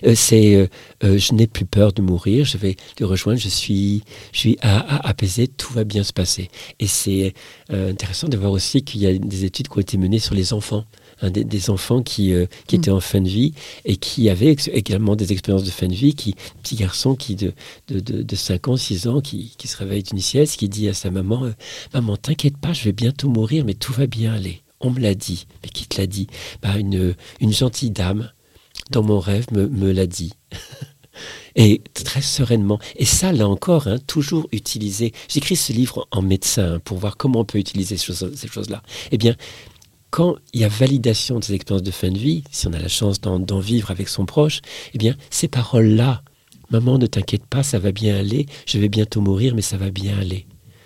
Euh, c'est euh, euh, je n'ai plus peur de mourir, je vais te rejoindre, je suis, je suis a- apaisé, tout va bien se passer. Et c'est intéressant de voir aussi qu'il y a des études qui ont été menées sur les enfants. hein, des, des enfants qui, euh, qui Mm. étaient en fin de vie et qui avaient également des expériences de fin de vie, qui, petit garçon qui de, de, de, de 5 ans, 6 ans, qui, qui se réveille d'une sieste, qui dit à sa maman, euh, maman, t'inquiète pas, je vais bientôt mourir, mais tout va bien aller. On me l'a dit. Mais qui te l'a dit? Bah, une, une gentille dame dans mon rêve me, l'a dit. Et très sereinement. Et ça, là encore, hein, toujours utilisé. J'écris ce livre en médecin hein, pour voir comment on peut utiliser ces choses- ces choses-là. Eh bien, quand il y a validation des expériences de fin de vie, si on a la chance d'en vivre avec son proche, eh bien, ces paroles-là, maman, ne t'inquiète pas, ça va bien aller, je vais bientôt mourir, mais ça va bien aller.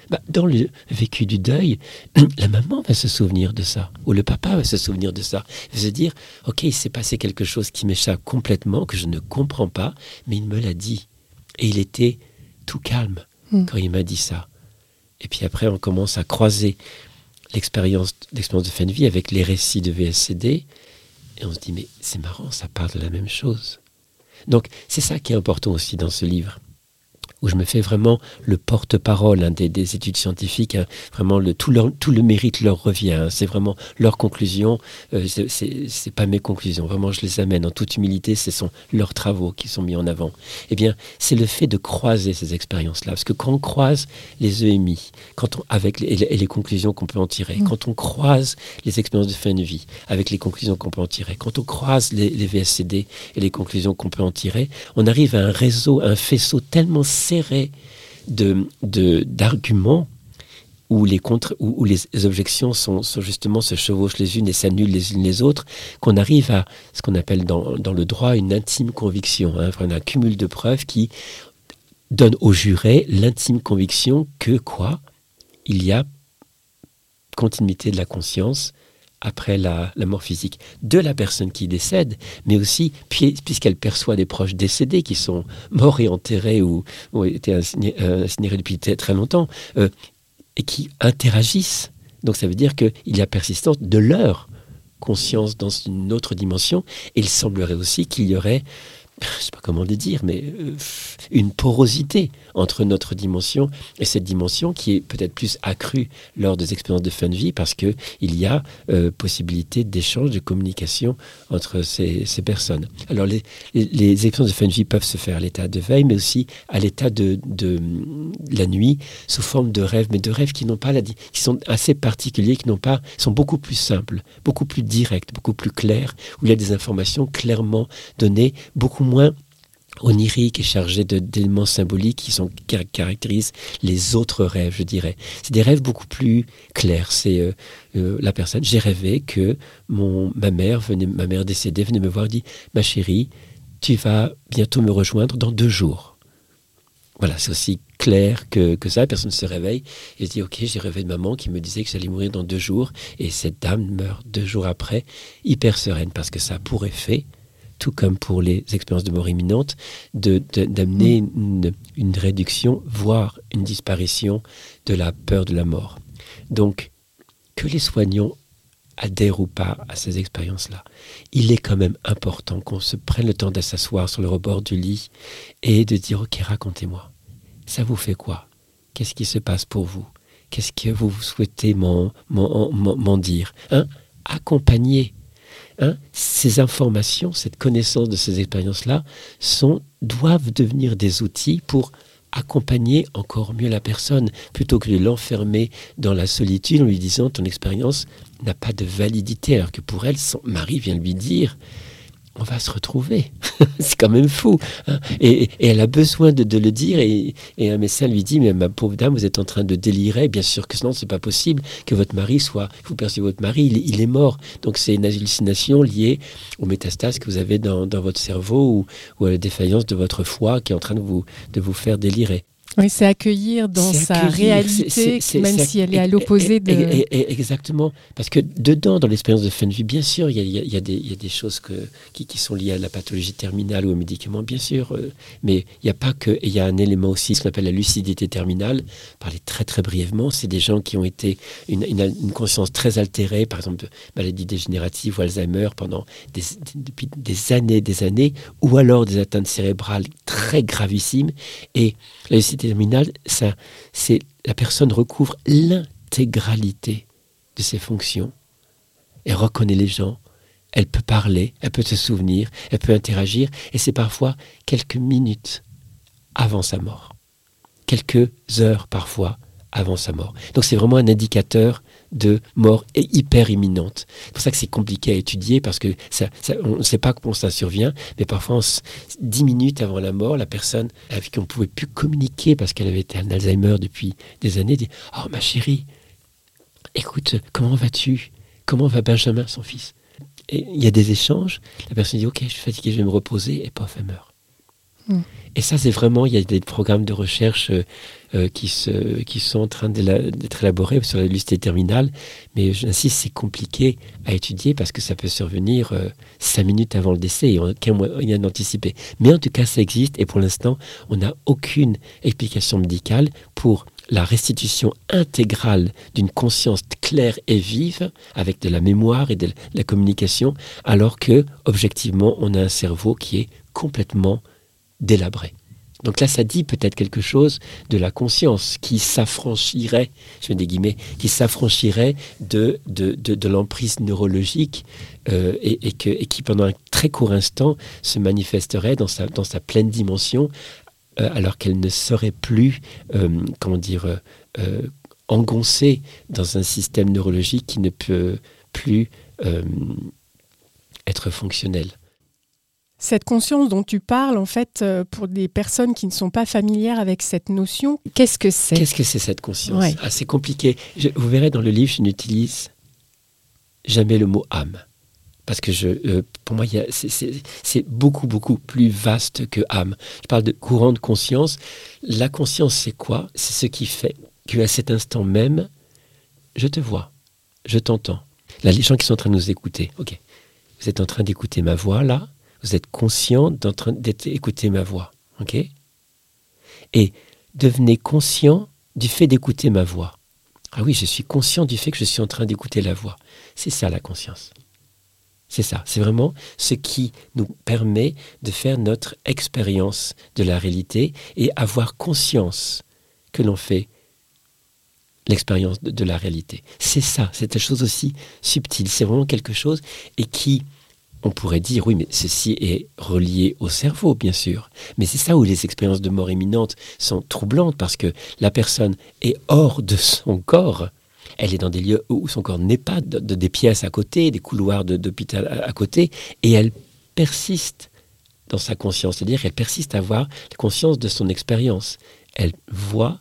Bah, dans le vécu du deuil, la maman va se souvenir de ça, ou le papa va se souvenir de ça. Il va se dire, ok, il s'est passé quelque chose qui m'échappe complètement, que je ne comprends pas, mais il me l'a dit. Et il était tout calme Mm. quand il m'a dit ça. Et puis après, on commence à croiser l'expérience l'expérience de fin de vie avec les récits de VSCD, et on se dit, mais c'est marrant, ça parle de la même chose. Donc, c'est ça qui est important aussi dans ce livre. Où je me fais vraiment le porte-parole hein, des, études scientifiques. Hein. vraiment, le, tout, tout le mérite leur revient. Hein. c'est vraiment leurs conclusions. Euh, ce c'est pas mes conclusions. Vraiment, je les amène en toute humilité. Ce sont leurs travaux qui sont mis en avant. Eh bien, c'est le fait de croiser ces expériences-là. Parce que quand on croise les EMI, quand on, avec les, et les conclusions qu'on peut en tirer, mmh. quand on croise les expériences de fin de vie avec les conclusions qu'on peut en tirer, quand on croise les, les VSCD et les conclusions qu'on peut en tirer, on arrive à un réseau, un faisceau tellement serré d'arguments où les, contre, où, les objections sont, justement se chevauchent les unes et s'annulent les unes les autres, qu'on arrive à ce qu'on appelle dans, le droit une intime conviction, hein, un cumul de preuves qui donne au juré l'intime conviction que quoi Il y a continuité de la conscience après la, mort physique de la personne qui décède, mais aussi puisqu'elle perçoit des proches décédés qui sont morts et enterrés ou ont été euh, incinérés depuis très longtemps, euh, et qui interagissent. Donc ça veut dire qu'il y a persistance de leur conscience dans une autre dimension, et il semblerait aussi qu'il y aurait je ne sais pas comment le dire, mais euh, une porosité entre notre dimension et cette dimension qui est peut-être plus accrue lors des expériences de fin de vie parce qu'il y a euh, possibilité d'échange, de communication entre ces, personnes. Alors les, les, expériences de fin de vie peuvent se faire à l'état de veille, mais aussi à l'état de, de, la nuit sous forme de rêves, mais de rêves qui n'ont pas la, qui sont assez particuliers, qui n'ont pas, sont beaucoup plus simples, beaucoup plus directs, beaucoup plus clairs, où il y a des informations clairement données, beaucoup moins onirique et chargé d'éléments symboliques qui, sont, caractérisent les autres rêves, je dirais. C'est des rêves beaucoup plus clairs. C'est euh, euh, la personne. J'ai rêvé que mon, ma mère venait, ma mère décédée venait me voir et dit Ma chérie, tu vas bientôt me rejoindre dans deux jours. Voilà, c'est aussi clair que, ça. Personne ne se réveille. Et je dis Ok, j'ai rêvé de maman qui me disait que j'allais mourir dans deux jours. Et cette dame meurt deux jours après, hyper sereine, parce que ça a pour effet tout comme pour les expériences de mort imminente, d'amener mm. une, réduction, voire une disparition de la peur de la mort. Donc, que les soignants adhèrent ou pas à ces expériences-là, il est quand même important qu'on se prenne le temps de s'asseoir sur le rebord du lit et de dire, OK, racontez-moi, ça vous fait quoi? Qu'est-ce qui se passe pour vous? Qu'est-ce que vous souhaitez m'en dire? Hein? Accompagner Hein, ces informations, cette connaissance de ces expériences-là, doivent devenir des outils pour accompagner encore mieux la personne, plutôt que de l'enfermer dans la solitude en lui disant ton expérience n'a pas de validité, alors que pour elle, son mari vient lui dire on va se retrouver. c'est quand même fou. Hein. et, elle a besoin de, le dire. Et, un médecin lui dit, mais ma pauvre dame, vous êtes en train de délirer. Bien sûr que non, c'est pas possible que votre mari soit, vous percevez votre mari, il, est mort. Donc c'est une hallucination liée aux métastases que vous avez dans, votre cerveau ou, ou, à la défaillance de votre foie qui est en train de vous, de vous faire délirer. Oui, c'est accueillir dans sa réalité, même si elle est à l'opposé de... exactement. Parce que dedans, dans l'expérience de fin de vie, bien sûr, il y a, des, choses que, qui, sont liées à la pathologie terminale ou aux médicaments, bien sûr. Euh, mais il n'y a pas que... Il y a un élément aussi, ce qu'on appelle la lucidité terminale. Parler très très brièvement, c'est des gens qui ont été une, une, conscience très altérée, par exemple maladie dégénérative ou Alzheimer pendant des, depuis des années, des années, ou alors des atteintes cérébrales très gravissimes. Et la lucidité terminale, ça, c'est la personne recouvre l'intégralité de ses fonctions. Elle reconnaît les gens, elle peut parler, elle peut se souvenir, elle peut interagir, et c'est parfois quelques minutes avant sa mort, quelques heures parfois avant sa mort. Donc c'est vraiment un indicateur de mort hyper imminente. C'est pour ça que c'est compliqué à étudier parce que ça, on ne sait pas comment ça survient, mais parfois dix minutes avant la mort, la personne avec qui on ne pouvait plus communiquer parce qu'elle avait été un Alzheimer depuis des années dit Oh ma chérie, écoute, comment vas-tu? Comment va Benjamin, son fils? Et il y a des échanges, la personne dit Ok, je suis fatiguée, je vais me reposer, et paf, elle meurt. Et ça, c'est vraiment, il y a des programmes de recherche euh, euh, qui, se, qui sont en train d'être élaborés sur la lucidité terminale, mais j'insiste, c'est compliqué à étudier parce que ça peut survenir euh, cinq minutes avant le décès et aucun moyen d'anticiper. Mais en tout cas, ça existe et pour l'instant, on n'a aucune explication médicale pour la restitution intégrale d'une conscience claire et vive avec de la mémoire et de la communication, alors que objectivement, on a un cerveau qui est complètement délabré. Donc là, ça dit peut-être quelque chose de la conscience qui s'affranchirait, je mets des guillemets, qui s'affranchirait de, de, de, l'emprise neurologique euh, et, que, et, qui, pendant un très court instant, se manifesterait dans sa, dans sa pleine dimension, euh, alors qu'elle ne serait plus, euh, comment dire, engoncée dans un système neurologique qui ne peut plus être fonctionnel. Cette conscience dont tu parles, en fait, euh, pour des personnes qui ne sont pas familières avec cette notion, qu'est-ce que c'est? Qu'est-ce que c'est cette conscience? Ah, C'est compliqué. vous verrez dans le livre, je n'utilise jamais le mot âme. Parce que je, euh, pour moi, c'est beaucoup, beaucoup plus vaste que âme. Je parle de courant de conscience. La conscience, c'est quoi? C'est ce qui fait qu'à cet instant même, je te vois, je t'entends. Là, les gens qui sont en train de nous écouter, ok, vous êtes en train d'écouter ma voix là, vous êtes conscient d'être écouter ma voix. ok? Et devenez conscient du fait d'écouter ma voix. Ah oui, je suis conscient du fait que je suis en train d'écouter la voix. C'est ça la conscience. C'est ça, c'est vraiment ce qui nous permet de faire notre expérience de la réalité et avoir conscience que l'on fait l'expérience de, de, la réalité. C'est ça, c'est une chose aussi subtile, c'est vraiment quelque chose et qui on pourrait dire, oui, mais ceci est relié au cerveau, bien sûr. Mais c'est ça où les expériences de mort imminente sont troublantes, parce que la personne est hors de son corps. Elle est dans des lieux où son corps n'est pas, de, des pièces à côté, des couloirs d'hôpital à, côté, et elle persiste dans sa conscience, c'est-à-dire qu'elle persiste à avoir la conscience de son expérience. Elle voit,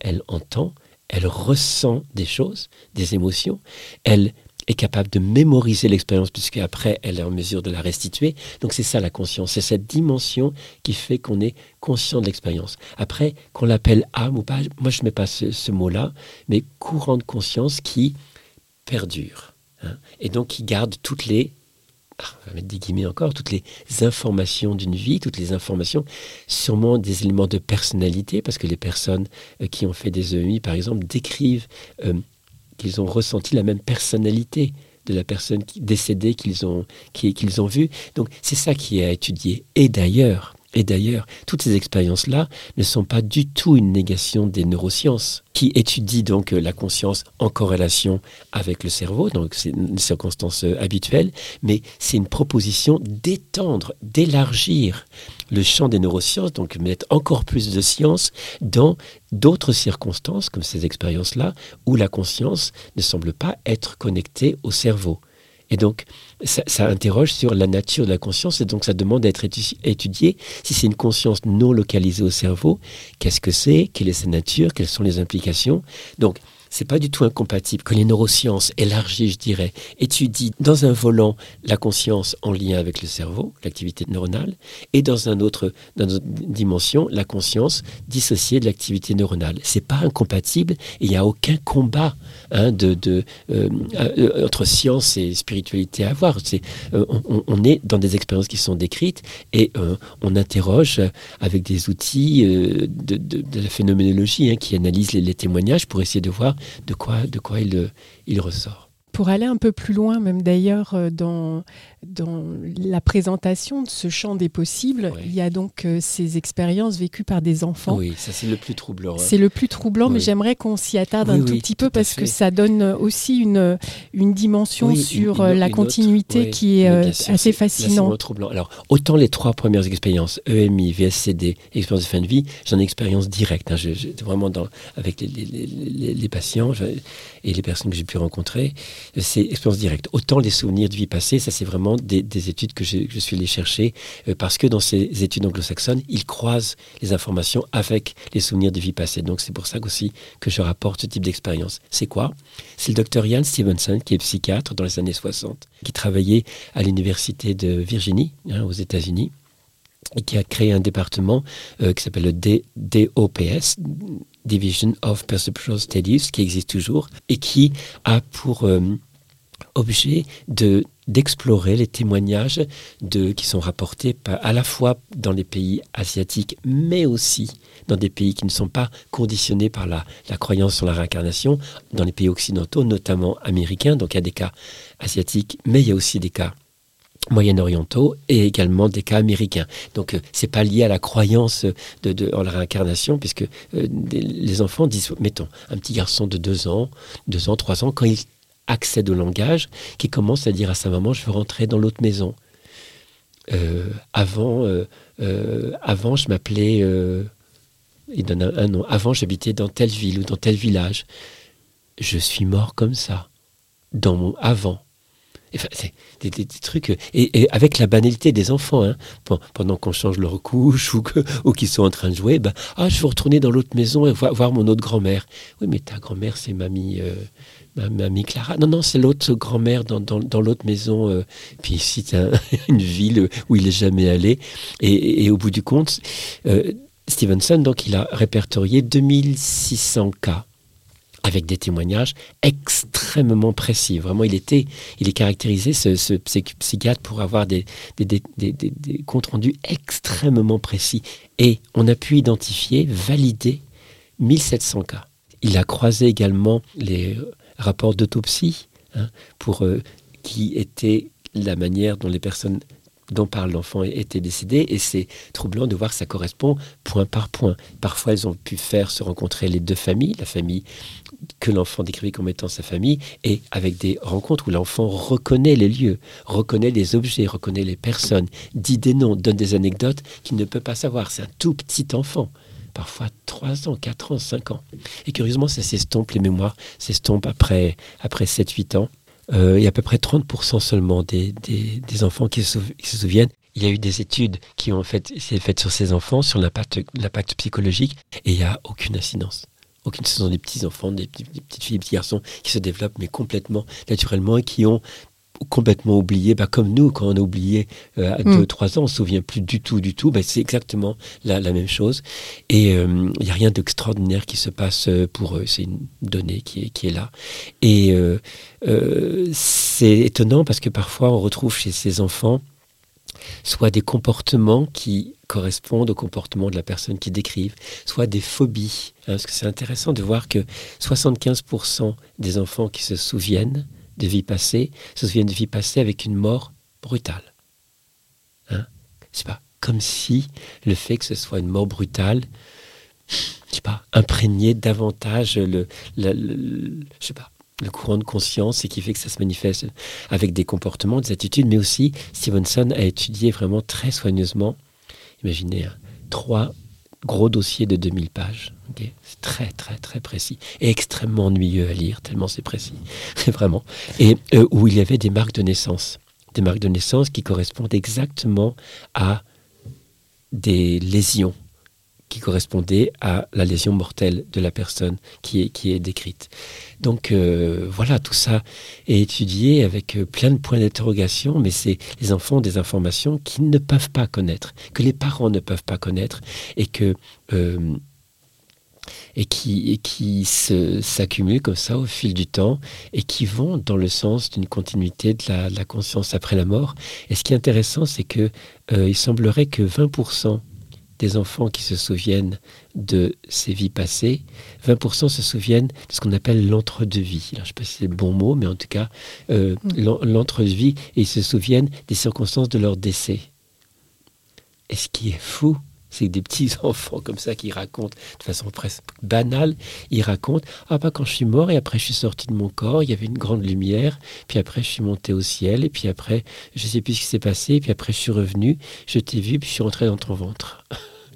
elle entend, elle ressent des choses, des émotions, elle est capable de mémoriser l'expérience puisqu'après elle est en mesure de la restituer. Donc c'est ça la conscience, c'est cette dimension qui fait qu'on est conscient de l'expérience. Après, qu'on l'appelle âme ou pas, moi je ne mets pas ce, mot-là, mais courant de conscience qui perdure. Hein, et donc qui garde toutes les ah, mettre des guillemets encore, toutes les informations d'une vie, toutes les informations, sûrement des éléments de personnalité, parce que les personnes euh, qui ont fait des EMI, par exemple, décrivent euh, qu'ils ont ressenti la même personnalité de la personne décédée qu'ils ont, qu'ils ont vue. Donc c'est ça qui est à étudier. Et d'ailleurs, et d'ailleurs, toutes ces expériences-là ne sont pas du tout une négation des neurosciences, qui étudient donc la conscience en corrélation avec le cerveau, donc c'est une circonstance habituelle, mais c'est une proposition d'étendre, d'élargir le champ des neurosciences, donc mettre encore plus de science dans d'autres circonstances, comme ces expériences-là, où la conscience ne semble pas être connectée au cerveau. Et donc, ça, interroge sur la nature de la conscience et donc ça demande d'être étudié. Si c'est une conscience non localisée au cerveau, qu'est-ce que c'est? Quelle est sa nature? Quelles sont les implications? C'est pas du tout incompatible que les neurosciences élargies, je dirais, étudient dans un volant la conscience en lien avec le cerveau, l'activité neuronale, et dans un autre, dans une autre dimension, la conscience dissociée de l'activité neuronale. C'est pas incompatible et il n'y a aucun combat hein, de euh, euh, entre science et spiritualité à avoir. Euh, on, est dans des expériences qui sont décrites et on interroge avec des outils de, la phénoménologie hein, qui analysent les témoignages pour essayer de voir de quoi, il ressort. Pour aller un peu plus loin, même d'ailleurs euh, dans, dans la présentation de ce champ des possibles, il y a donc euh, ces expériences vécues par des enfants. Oui, ça c'est le plus troublant. Hein. C'est le plus troublant, mais j'aimerais qu'on s'y attarde un tout petit peu parce que ça donne aussi une, une dimension sur euh, la continuité qui est assez fascinante. troublant. Alors, autant les trois premières expériences, EMI, VSCD, expérience de fin de vie, j'en ai expérience directe. Hein. je, vraiment dans, avec les, les, les patients et les personnes que j'ai pu rencontrer c'est expérience directe. Autant les souvenirs de vie passée, ça c'est vraiment des, études que je, suis allé chercher euh, parce que dans ces études anglo-saxonnes, ils croisent les informations avec les souvenirs de vie passée. Donc c'est pour ça aussi que je rapporte ce type d'expérience. C'est quoi? C'est le docteur Ian Stevenson, qui est psychiatre dans les années 60, qui travaillait à l'université de Virginie, hein, aux États-Unis et qui a créé un département euh, qui s'appelle le DOPS, Division of Perceptual Studies, qui existe toujours, et qui a pour euh, objet de d'explorer les témoignages de, qui sont rapportés à la fois dans les pays asiatiques, mais aussi dans des pays qui ne sont pas conditionnés par la, la croyance sur la réincarnation, dans les pays occidentaux, notamment américains. Donc il y a des cas asiatiques, mais il y a aussi des cas moyen-orientaux et également des cas américains. Donc euh, c'est pas lié à la croyance de, en la réincarnation, puisque euh, les enfants disent, mettons, un petit garçon de 2 ans, 2 ans, 3 ans, quand il accède au langage, qui commence à dire à sa maman, je veux rentrer dans l'autre maison. Euh, avant, avant, je m'appelais, il donne un, nom, avant j'habitais dans telle ville ou dans tel village. Je suis mort comme ça, dans mon avant c'est des, trucs. Et, avec la banalité des enfants, hein, pendant qu'on change leur couche ou, ou qu'ils sont en train de jouer, ben, ah, je veux retourner dans l'autre maison et voir, mon autre grand-mère. Oui, mais ta grand-mère, c'est mamie, euh, mamie Clara. Non, non, c'est l'autre grand-mère dans, dans, l'autre maison. Euh. Puis ici, c'est une ville où il n'est jamais allé. Et, au bout du compte, euh, Stevenson, donc, il a répertorié 2600 cas avec des témoignages extrêmement précis. Vraiment, il était, il est caractérisé, ce, psychiatre, pour avoir des, des, comptes rendus extrêmement précis. Et on a pu identifier, valider 1700 cas. Il a croisé également les rapports d'autopsie, hein, pour euh, qui étaient la manière dont les personnes dont parle l'enfant était décédé et c'est troublant de voir que ça correspond point par point. Parfois, elles ont pu faire se rencontrer les deux familles, la famille que l'enfant décrivait comme étant sa famille, et avec des rencontres où l'enfant reconnaît les lieux, reconnaît les objets, reconnaît les personnes, dit des noms, donne des anecdotes qu'il ne peut pas savoir. C'est un tout petit enfant parfois 3 ans, 4 ans, 5 ans. Et curieusement, ça s'estompe, les mémoires s'estompent après, après 7-8 ans. Euh, il y a à peu près 30% seulement des, des, enfants qui se, souviennent. Il y a eu des études qui ont fait, faites sur ces enfants, sur l'impact psychologique, et il n'y a aucune incidence aucune ce sont des petits enfants, des, petites filles, des petits garçons qui se développent, mais complètement naturellement et qui ont complètement oublié, bah, comme nous, quand on a oublié euh, à 2-3 mm. ans, on ne se souvient plus du tout, du tout, bah, c'est exactement la, même chose. Et il euh, n'y a rien d'extraordinaire qui se passe euh, pour eux, c'est une donnée qui est, qui est là. Et c'est étonnant parce que parfois on retrouve chez ces enfants soit des comportements qui correspondent au comportement de la personne qui décrivent, soit des phobies. Hein, parce que c'est intéressant de voir que 75% des enfants qui se souviennent de vie passée se souviennent de vie passée avec une mort brutale. Hein? Sais pas, comme si le fait que ce soit une mort brutale, je sais pas, imprégné davantage le, le je sais pas, le courant de conscience et qui fait que ça se manifeste avec des comportements, des attitudes, mais aussi Stevenson a étudié vraiment très soigneusement, imaginez, hein, trois gros dossiers de 2000 pages. très, très, très précis et extrêmement ennuyeux à lire, tellement c'est précis, vraiment. Et euh, où il y avait des marques de naissance, des marques de naissance qui correspondent exactement à des lésions qui correspondait à la lésion mortelle de la personne qui est, qui est décrite. Donc euh, voilà, tout ça est étudié avec euh, plein de points d'interrogation, mais c'est les enfants ont des informations qu'ils ne peuvent pas connaître, que les parents ne peuvent pas connaître, et que euh, et qui, et qui s'accumulent comme ça au fil du temps et qui vont dans le sens d'une continuité de la, conscience après la mort. Et ce qui est intéressant, c'est que il semblerait que 20% des enfants qui se souviennent de ces vies passées, 20% se souviennent de ce qu'on appelle l'entre-deux-vie. Je ne sais pas si c'est le bon mot, mais en tout cas, euh, mm. l'entre-deux-vie, et ils se souviennent des circonstances de leur décès. Et ce qui est fou, c'est des petits enfants comme ça qui racontent de façon presque banale, ils racontent Ah, bah, quand je suis mort et après je suis sorti de mon corps, il y avait une grande lumière, puis après je suis monté au ciel, et puis après je sais plus ce qui s'est passé, et puis après je suis revenu, je t'ai vu, puis je suis rentré dans ton ventre.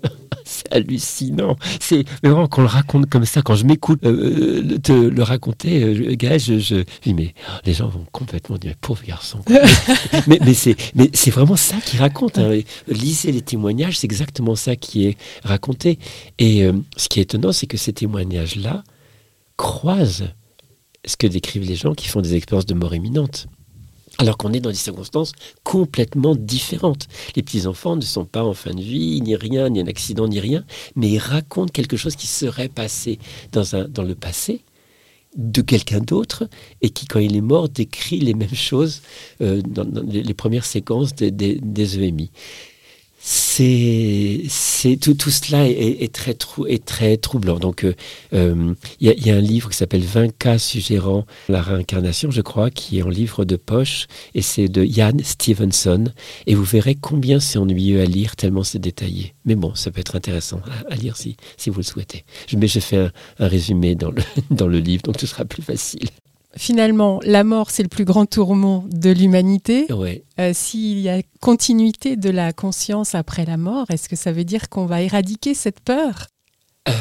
c'est hallucinant. C'est vraiment quand on le raconte comme ça, quand je m'écoute euh, euh, te le raconter, euh, gars, je, je, dis mais les gens vont complètement dire pauvre garçon. mais mais c'est mais c'est vraiment ça qu'il raconte. Hein. Lisez les témoignages, c'est exactement ça qui est raconté. Et ce qui est étonnant, c'est que ces témoignages-là croisent ce que décrivent les gens qui font des expériences de mort imminente alors qu'on est dans des circonstances complètement différentes. Les petits-enfants ne sont pas en fin de vie, ni rien, ni un accident, ni rien, mais ils racontent quelque chose qui serait passé dans, le passé de quelqu'un d'autre et qui, quand il est mort, décrit les mêmes choses euh, dans, les premières séquences des, des, EMI. C'est tout, tout cela est, très trou, est très troublant. Donc euh, euh, il y, a un livre qui s'appelle 20 cas suggérant la réincarnation, je crois, qui est en livre de poche et c'est de Ian Stevenson et vous verrez combien c'est ennuyeux à lire tellement c'est détaillé. Mais bon, ça peut être intéressant à, lire si si vous le souhaitez. Je, mais je fais un, un résumé dans le dans le livre, donc ce sera plus facile finalement, la mort, c'est le plus grand tourment de l'humanité. Euh, s'il y a continuité de la conscience après la mort, est-ce que ça veut dire qu'on va éradiquer cette peur? Euh,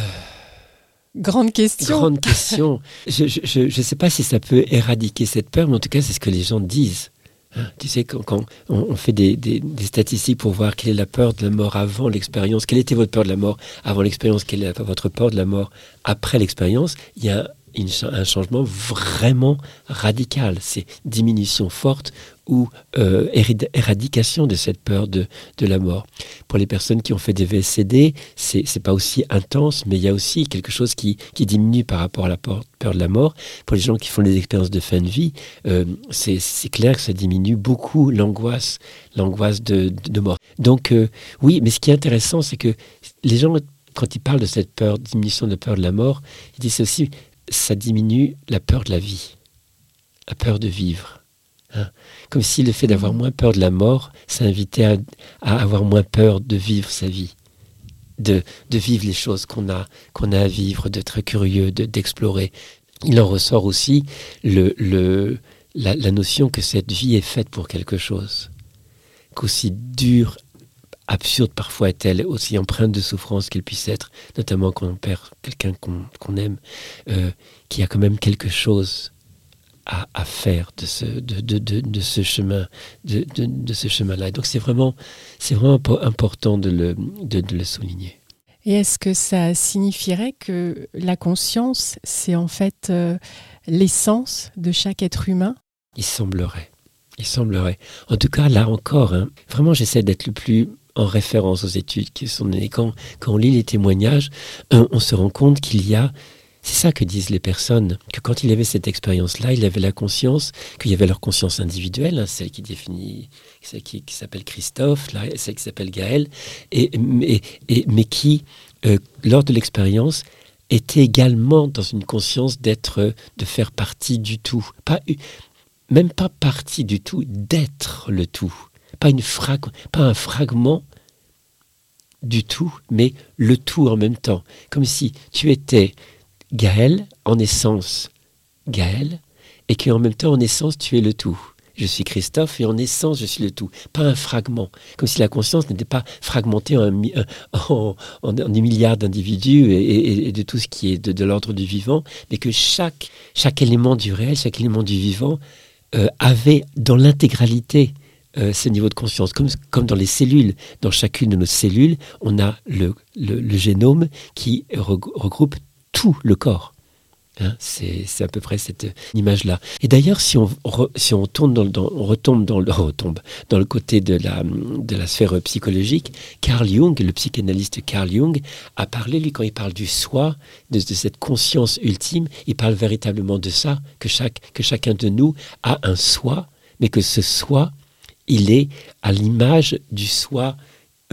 Grande question. Grande question. je ne sais pas si ça peut éradiquer cette peur, mais en tout cas, c'est ce que les gens disent. Hein, tu sais, quand, on, fait des, des, statistiques pour voir quelle est la peur de la mort avant l'expérience, quelle était votre peur de la mort avant l'expérience, quelle est votre peur de la mort après l'expérience, il y a un changement vraiment radical. C'est diminution forte ou euh, éradication de cette peur de, de, la mort. Pour les personnes qui ont fait des VSCD, c'est n'est pas aussi intense, mais il y a aussi quelque chose qui, qui diminue par rapport à la peur, de la mort. Pour les gens qui font des expériences de fin de vie, euh, c'est clair que ça diminue beaucoup l'angoisse l'angoisse de, de, mort. Donc euh, oui, mais ce qui est intéressant, c'est que les gens, quand ils parlent de cette peur, diminution de peur de la mort, ils disent aussi ça diminue la peur de la vie, la peur de vivre. Hein. Comme si le fait d'avoir moins peur de la mort, ça invitait à, avoir moins peur de vivre sa vie, de, de vivre les choses qu'on a, qu'on a à vivre, d'être curieux, d'explorer. Il en ressort aussi le, le, la, la, notion que cette vie est faite pour quelque chose, qu'aussi dur absurde parfois est-elle, aussi empreinte de souffrance qu'elle puisse être, notamment quand on perd quelqu'un qu'on aime, euh, qui a quand même quelque chose à, faire de ce, de, de, de, ce chemin, de, ce chemin-là. Donc c'est vraiment, c'est vraiment important de le, de, le souligner. Et est-ce que ça signifierait que la conscience, c'est en fait euh, l'essence de chaque être humain? Il semblerait. Il semblerait. En tout cas, là encore, hein, vraiment, j'essaie d'être le plus en référence aux études qui sont données. Quand, on lit les témoignages, on, se rend compte qu'il y a c'est ça que disent les personnes, que quand il avait cette expérience-là, il avait la conscience, qu'il y avait leur conscience individuelle, hein, celle qui définit, celle qui, s'appelle Christophe, celle qui s'appelle Gaël, et, mais qui, euh, lors de l'expérience, était également dans une conscience d'être, de faire partie du tout. Pas, même pas partie du tout, d'être le tout pas, une pas un fragment du tout, mais le tout en même temps. Comme si tu étais Gaël, en essence Gaël, et qu'en même temps, en essence, tu es le tout. Je suis Christophe et en essence, je suis le tout. Pas un fragment. Comme si la conscience n'était pas fragmentée en, en, en, des milliards d'individus et, de tout ce qui est de, l'ordre du vivant, mais que chaque, chaque élément du réel, chaque élément du vivant euh, avait dans l'intégralité euh, ce niveau de conscience. Comme, comme dans les cellules, dans chacune de nos cellules, on a le, le, génome qui regroupe tout le corps. Hein, c'est à peu près cette image-là. Et d'ailleurs, si on, si on, tourne dans, on retombe dans le, retombe dans le côté de la, de la sphère psychologique, Carl Jung, le psychanalyste Carl Jung, a parlé, lui, quand il parle du soi, de, de cette conscience ultime, il parle véritablement de ça, que, chaque, que chacun de nous a un soi, mais que ce soi il est à l'image du soi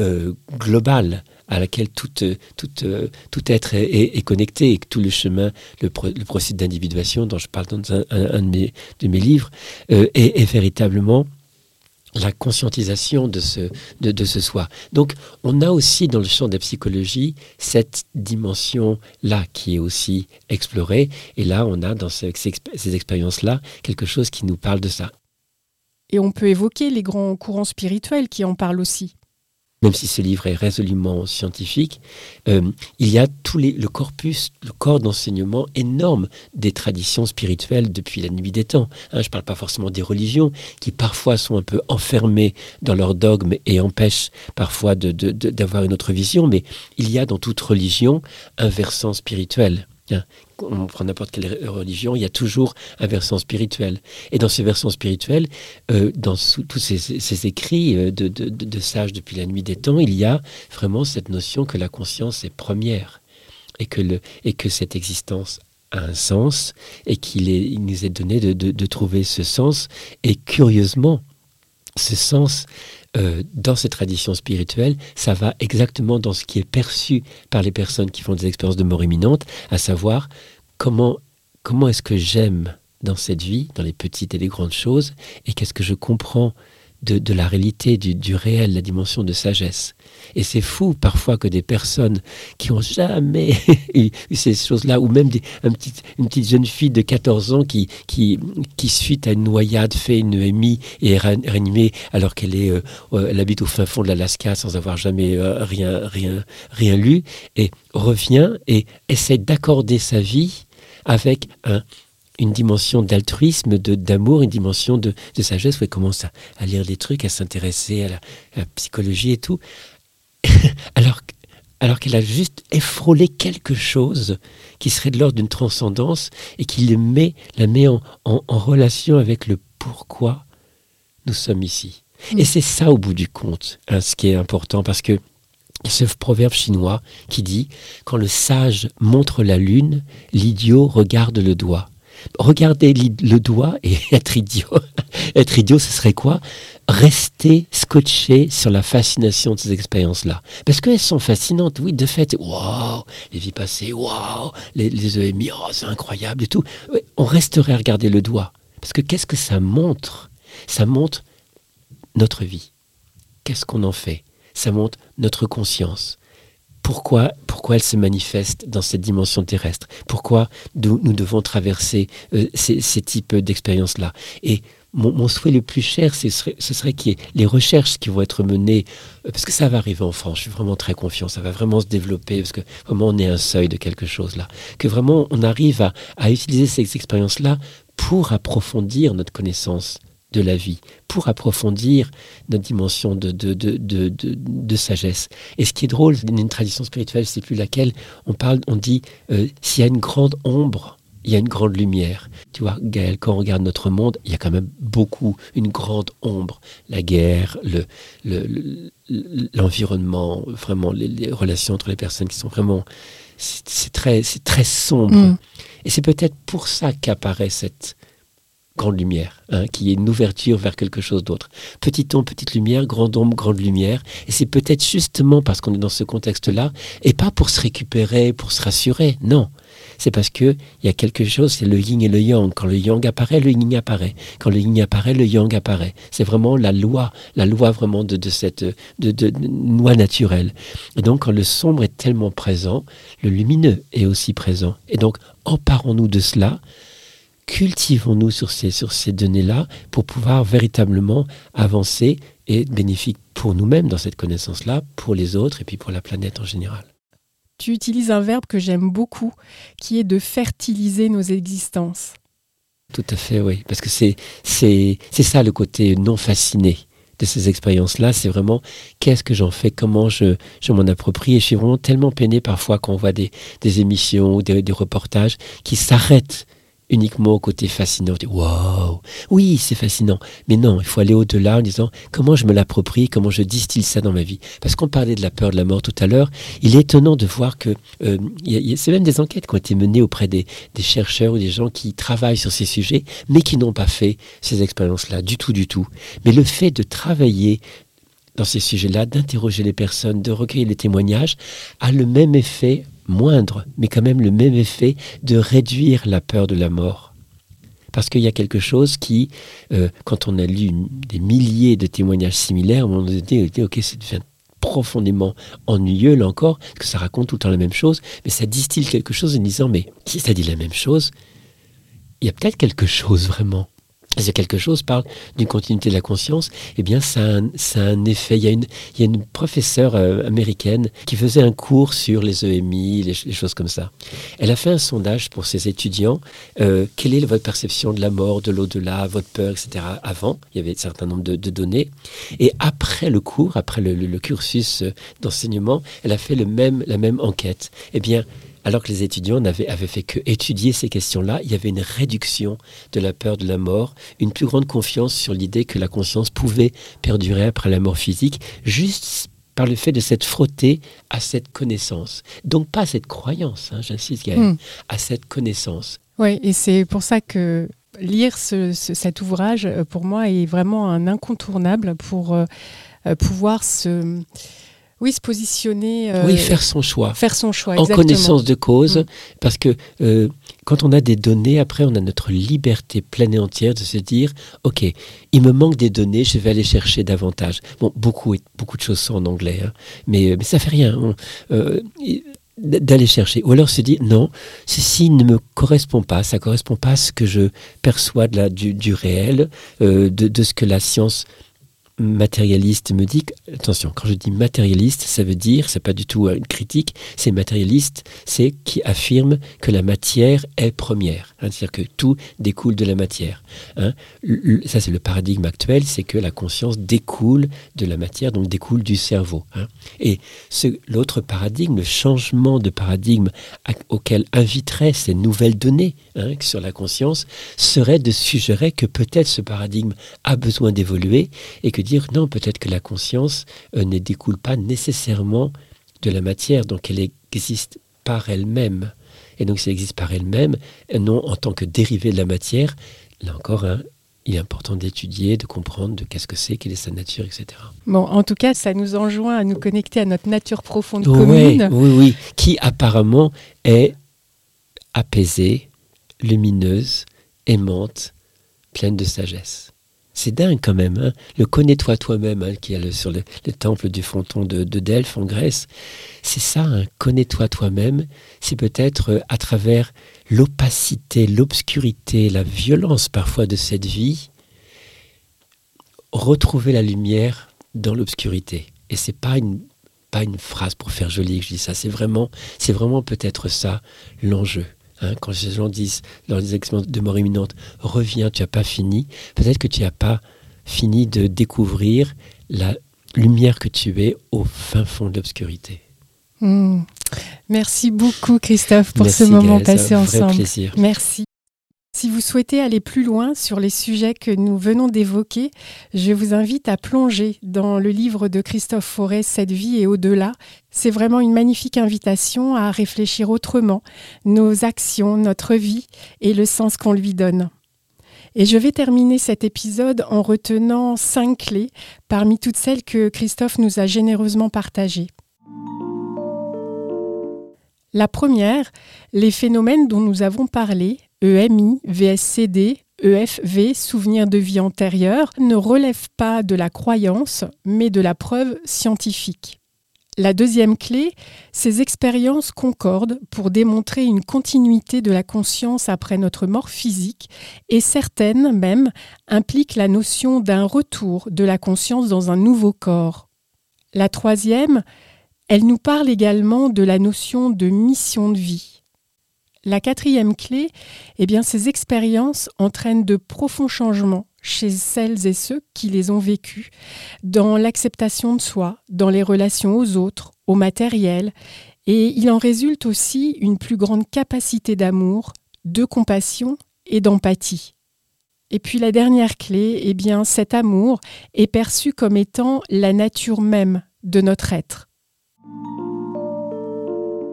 euh, global à laquelle tout, euh, euh, être est, connecté et que tout le chemin, le, processus d'individuation dont je parle dans un, de, mes, livres, est, véritablement la conscientisation de ce, de, ce soi. Donc on a aussi dans le champ de la psychologie cette dimension-là qui est aussi explorée. Et là, on a dans ces expériences-là quelque chose qui nous parle de ça. Et on peut évoquer les grands courants spirituels qui en parlent aussi. Même si ce livre est résolument scientifique, euh, il y a tout le corpus, le corps d'enseignement énorme des traditions spirituelles depuis la nuit des temps. Hein, je ne parle pas forcément des religions qui parfois sont un peu enfermées dans leurs dogmes et empêchent parfois d'avoir une autre vision, mais il y a dans toute religion un versant spirituel on prend n'importe quelle religion, il y a toujours un versant spirituel. Et dans ce versant spirituel, euh, dans tous ces, écrits euh, de, sages depuis la nuit des temps, il y a vraiment cette notion que la conscience est première et que cette existence a un sens et qu'il nous est donné de, trouver ce sens. Et curieusement, ce sens euh, dans cette tradition spirituelle, ça va exactement dans ce qui est perçu par les personnes qui font des expériences de mort imminente, à savoir comment, comment est-ce que j'aime dans cette vie, dans les petites et les grandes choses, et qu'est-ce que je comprends de, la réalité, du, réel, la dimension de sagesse. Et c'est fou parfois que des personnes qui ont jamais eu, ces choses-là, ou même une petite jeune fille de 14 ans qui, qui, qui suite à une noyade, fait une EMI et est réanimée alors qu'elle est, euh, euh, elle habite au fin fond de l'Alaska sans avoir jamais euh, rien, rien, rien lu, et revient et essaie d'accorder sa vie avec un, une dimension d'altruisme, d'amour, une dimension de, sagesse, où elle commence à, lire des trucs, à s'intéresser à, la, psychologie et tout. alors alors qu'elle a juste effrôlé quelque chose qui serait de l'ordre d'une transcendance et qui le met, la met en, relation avec le pourquoi nous sommes ici. Mm. Et c'est ça, au bout du compte, hein, ce qui est important, parce que ce proverbe chinois qui dit Quand le sage montre la lune, l'idiot regarde le doigt. Regarder le doigt et être idiot. être idiot, ce serait quoi? Rester scotché sur la fascination de ces expériences-là. Parce qu'elles sont fascinantes, oui, de fait. Waouh Les vies passées, waouh Les, les EMI, oh, c'est incroyable et tout. on resterait à regarder le doigt. Parce que qu'est-ce que ça montre? Ça montre notre vie. Qu'est-ce qu'on en fait? Ça montre notre conscience pourquoi, pourquoi elle se manifeste dans cette dimension terrestre, pourquoi nous, devons traverser euh, ces, types d'expériences-là? Et mon, souhait le plus cher, ce serait, ce serait qu'il y ait les recherches qui vont être menées, euh, parce que ça va arriver en France, je suis vraiment très confiant, ça va vraiment se développer, parce que vraiment on est un seuil de quelque chose là, que vraiment on arrive à, à utiliser ces expériences-là pour approfondir notre connaissance de la vie, pour approfondir notre dimension de, de, de, sagesse. Et ce qui est drôle, une tradition spirituelle, c'est plus laquelle, on parle, on dit, euh, s'il y a une grande ombre, il y a une grande lumière. Tu vois, Gaël, quand on regarde notre monde, il y a quand même beaucoup, une grande ombre. La guerre, le, l'environnement, vraiment les, relations entre les personnes qui sont vraiment... C'est très, très sombre. Mm. Et c'est peut-être pour ça qu'apparaît cette, grande lumière, hein, qui est une ouverture vers quelque chose d'autre. Petit ombre, petite lumière, grande ombre, grande lumière. Et c'est peut-être justement parce qu'on est dans ce contexte-là, et pas pour se récupérer, pour se rassurer, non. C'est parce qu'il y a quelque chose, c'est le yin et le yang. Quand le yang apparaît, le yin apparaît. Quand le yin apparaît, le yang apparaît. C'est vraiment la loi, la loi vraiment de, cette de, de, loi naturelle. Et donc, quand le sombre est tellement présent, le lumineux est aussi présent. Et donc, emparons-nous de cela cultivons-nous sur ces, sur ces données-là pour pouvoir véritablement avancer et être bénéfique pour nous-mêmes dans cette connaissance-là, pour les autres et puis pour la planète en général? Tu utilises un verbe que j'aime beaucoup, qui est de fertiliser nos existences. Tout à fait, oui. Parce que c'est, ça le côté non fasciné de ces expériences-là. C'est vraiment qu'est-ce que j'en fais, comment je, je m'en approprie? Et je suis vraiment tellement peiné parfois quand on voit des, des émissions ou des, des reportages qui s'arrêtent uniquement au côté fascinant. Waouh, oui, c'est fascinant. Mais non, il faut aller au-delà en disant comment je me l'approprie, comment je distille ça dans ma vie? Parce qu'on parlait de la peur de la mort tout à l'heure, il est étonnant de voir que euh, c'est même des enquêtes qui ont été menées auprès des, des, chercheurs ou des gens qui travaillent sur ces sujets, mais qui n'ont pas fait ces expériences-là du tout, du tout. Mais le fait de travailler dans ces sujets-là, d'interroger les personnes, de recueillir les témoignages, a le même effet moindre, mais quand même le même effet de réduire la peur de la mort. Parce qu'il y a quelque chose qui, euh, quand on a lu des milliers de témoignages similaires, on se dit, ok, ça devient profondément ennuyeux là encore, parce que ça raconte tout le temps la même chose, mais ça distille quelque chose en disant, mais si ça dit la même chose, il y a peut-être quelque chose vraiment si quelque chose parle d'une continuité de la conscience, eh bien, ça a un, effet. Il y a une, il y a une professeure euh, américaine qui faisait un cours sur les EMI, les, choses comme ça. Elle a fait un sondage pour ses étudiants. Euh, quelle est votre perception de la mort, de l'au-delà, votre peur, etc. Avant, il y avait un certain nombre de, données. Et après le cours, après le, le cursus euh, d'enseignement, elle a fait le même, la même enquête. Eh bien, alors que les étudiants n'avaient fait que étudier ces questions-là, il y avait une réduction de la peur de la mort, une plus grande confiance sur l'idée que la conscience pouvait perdurer après la mort physique, juste par le fait de s'être frotté à cette connaissance. Donc pas à cette croyance, hein, j'insiste Gaëlle, hmm. à cette connaissance. Oui, et c'est pour ça que lire cet ouvrage, euh, pour moi, est vraiment un incontournable pour... Euh, pouvoir se oui, se positionner. oui, faire son choix. Faire son choix, En connaissance de cause, mm. parce que quand on a des données, après, on a notre liberté pleine et entière de se dire, OK, il me manque des données, je vais aller chercher davantage. Bon, beaucoup, beaucoup de choses sont en anglais, hein, mais, mais ça fait rien d'aller chercher. Ou alors se dire, non, ceci ne me correspond pas, ça ne correspond pas à ce que je perçois de la, du, du réel, euh, de, de, ce que la science matérialiste me dit, attention, quand je dis matérialiste, ça veut dire, c'est pas du tout une critique, c'est matérialiste, c'est qui affirme que la matière est première, hein, c'est-à-dire que tout découle de la matière. Hein. Ça, c'est le paradigme actuel, c'est que la conscience découle de la matière, donc découle du cerveau. Hein. Et l'autre paradigme, le changement de paradigme auquel inviteraient ces nouvelles données sur la conscience, serait de suggérer que peut-être ce paradigme a besoin d'évoluer et que dire non, peut-être que la conscience euh, ne découle pas nécessairement de la matière, donc elle existe par elle-même. Et donc si elle existe par elle-même, non en tant que dérivée de la matière, là encore, hein, il est important d'étudier, de comprendre de qu'est-ce que c'est, quelle est sa nature, etc. Bon, en tout cas, ça nous enjoint à nous connecter à notre nature profonde commune. Oui, oui, qui apparemment est apaisée, lumineuse, aimante, pleine de sagesse. C'est dingue quand même. Hein. le connais-toi toi-même, hein, qui est sur le, temple du fronton de, Delphes en Grèce. C'est ça, hein, connais-toi toi-même. C'est peut-être euh, à travers l'opacité, l'obscurité, la violence parfois de cette vie, retrouver la lumière dans l'obscurité. Et c'est pas une pas une phrase pour faire joli que je dis ça. C'est vraiment, c'est vraiment peut-être ça l'enjeu. Hein, quand les gens disent dans les expériences de mort imminente, reviens, tu n'as pas fini, peut-être que tu n'as pas fini de découvrir la lumière que tu es au fin fond de l'obscurité. Hmm. Merci beaucoup Christophe pour ce moment passé ensemble. Plaisir. Merci. Si vous souhaitez aller plus loin sur les sujets que nous venons d'évoquer, je vous invite à plonger dans le livre de Christophe Forêt, Cette vie et au-delà. C'est vraiment une magnifique invitation à réfléchir autrement nos actions, notre vie et le sens qu'on lui donne. Et je vais terminer cet épisode en retenant cinq clés parmi toutes celles que Christophe nous a généreusement partagées. La première, les phénomènes dont nous avons parlé EMI, VSCD, EFV, souvenir de vie antérieure, ne relèvent pas de la croyance, mais de la preuve scientifique. La deuxième clé, ces expériences concordent pour démontrer une continuité de la conscience après notre mort physique et certaines même impliquent la notion d'un retour de la conscience dans un nouveau corps. La troisième, elle nous parle également de la notion de mission de vie. La quatrième clé, eh bien, ces expériences entraînent de profonds changements chez celles et ceux qui les ont vécues, dans l'acceptation de soi, dans les relations aux autres, au matériel, et il en résulte aussi une plus grande capacité d'amour, de compassion et d'empathie. Et puis la dernière clé, eh bien, cet amour est perçu comme étant la nature même de notre être.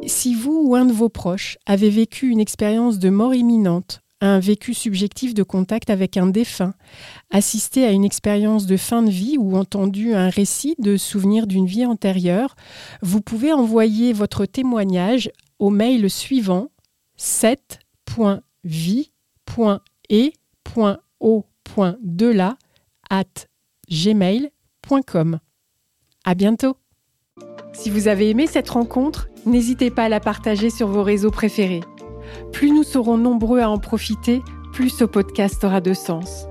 Si vous ou un de vos proches avez vécu une expérience de mort imminente, un vécu subjectif de contact avec un défunt, assisté à une expérience de fin de vie ou entendu un récit de souvenir d'une vie antérieure, vous pouvez envoyer votre témoignage au mail suivant 7.vie.e.o.delà at gmail.com. À bientôt! Si vous avez aimé cette rencontre, n'hésitez pas à la partager sur vos réseaux préférés. Plus nous serons nombreux à en profiter, plus ce podcast aura de sens.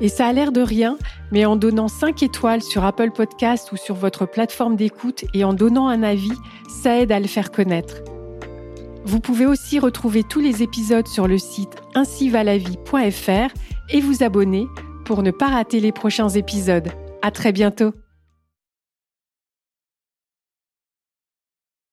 Et ça a l'air de rien, mais en donnant 5 étoiles sur Apple Podcast ou sur votre plateforme d'écoute et en donnant un avis, ça aide à le faire connaître. Vous pouvez aussi retrouver tous les épisodes sur le site ainsivalavie.fr et vous abonner pour ne pas rater les prochains épisodes. À très bientôt!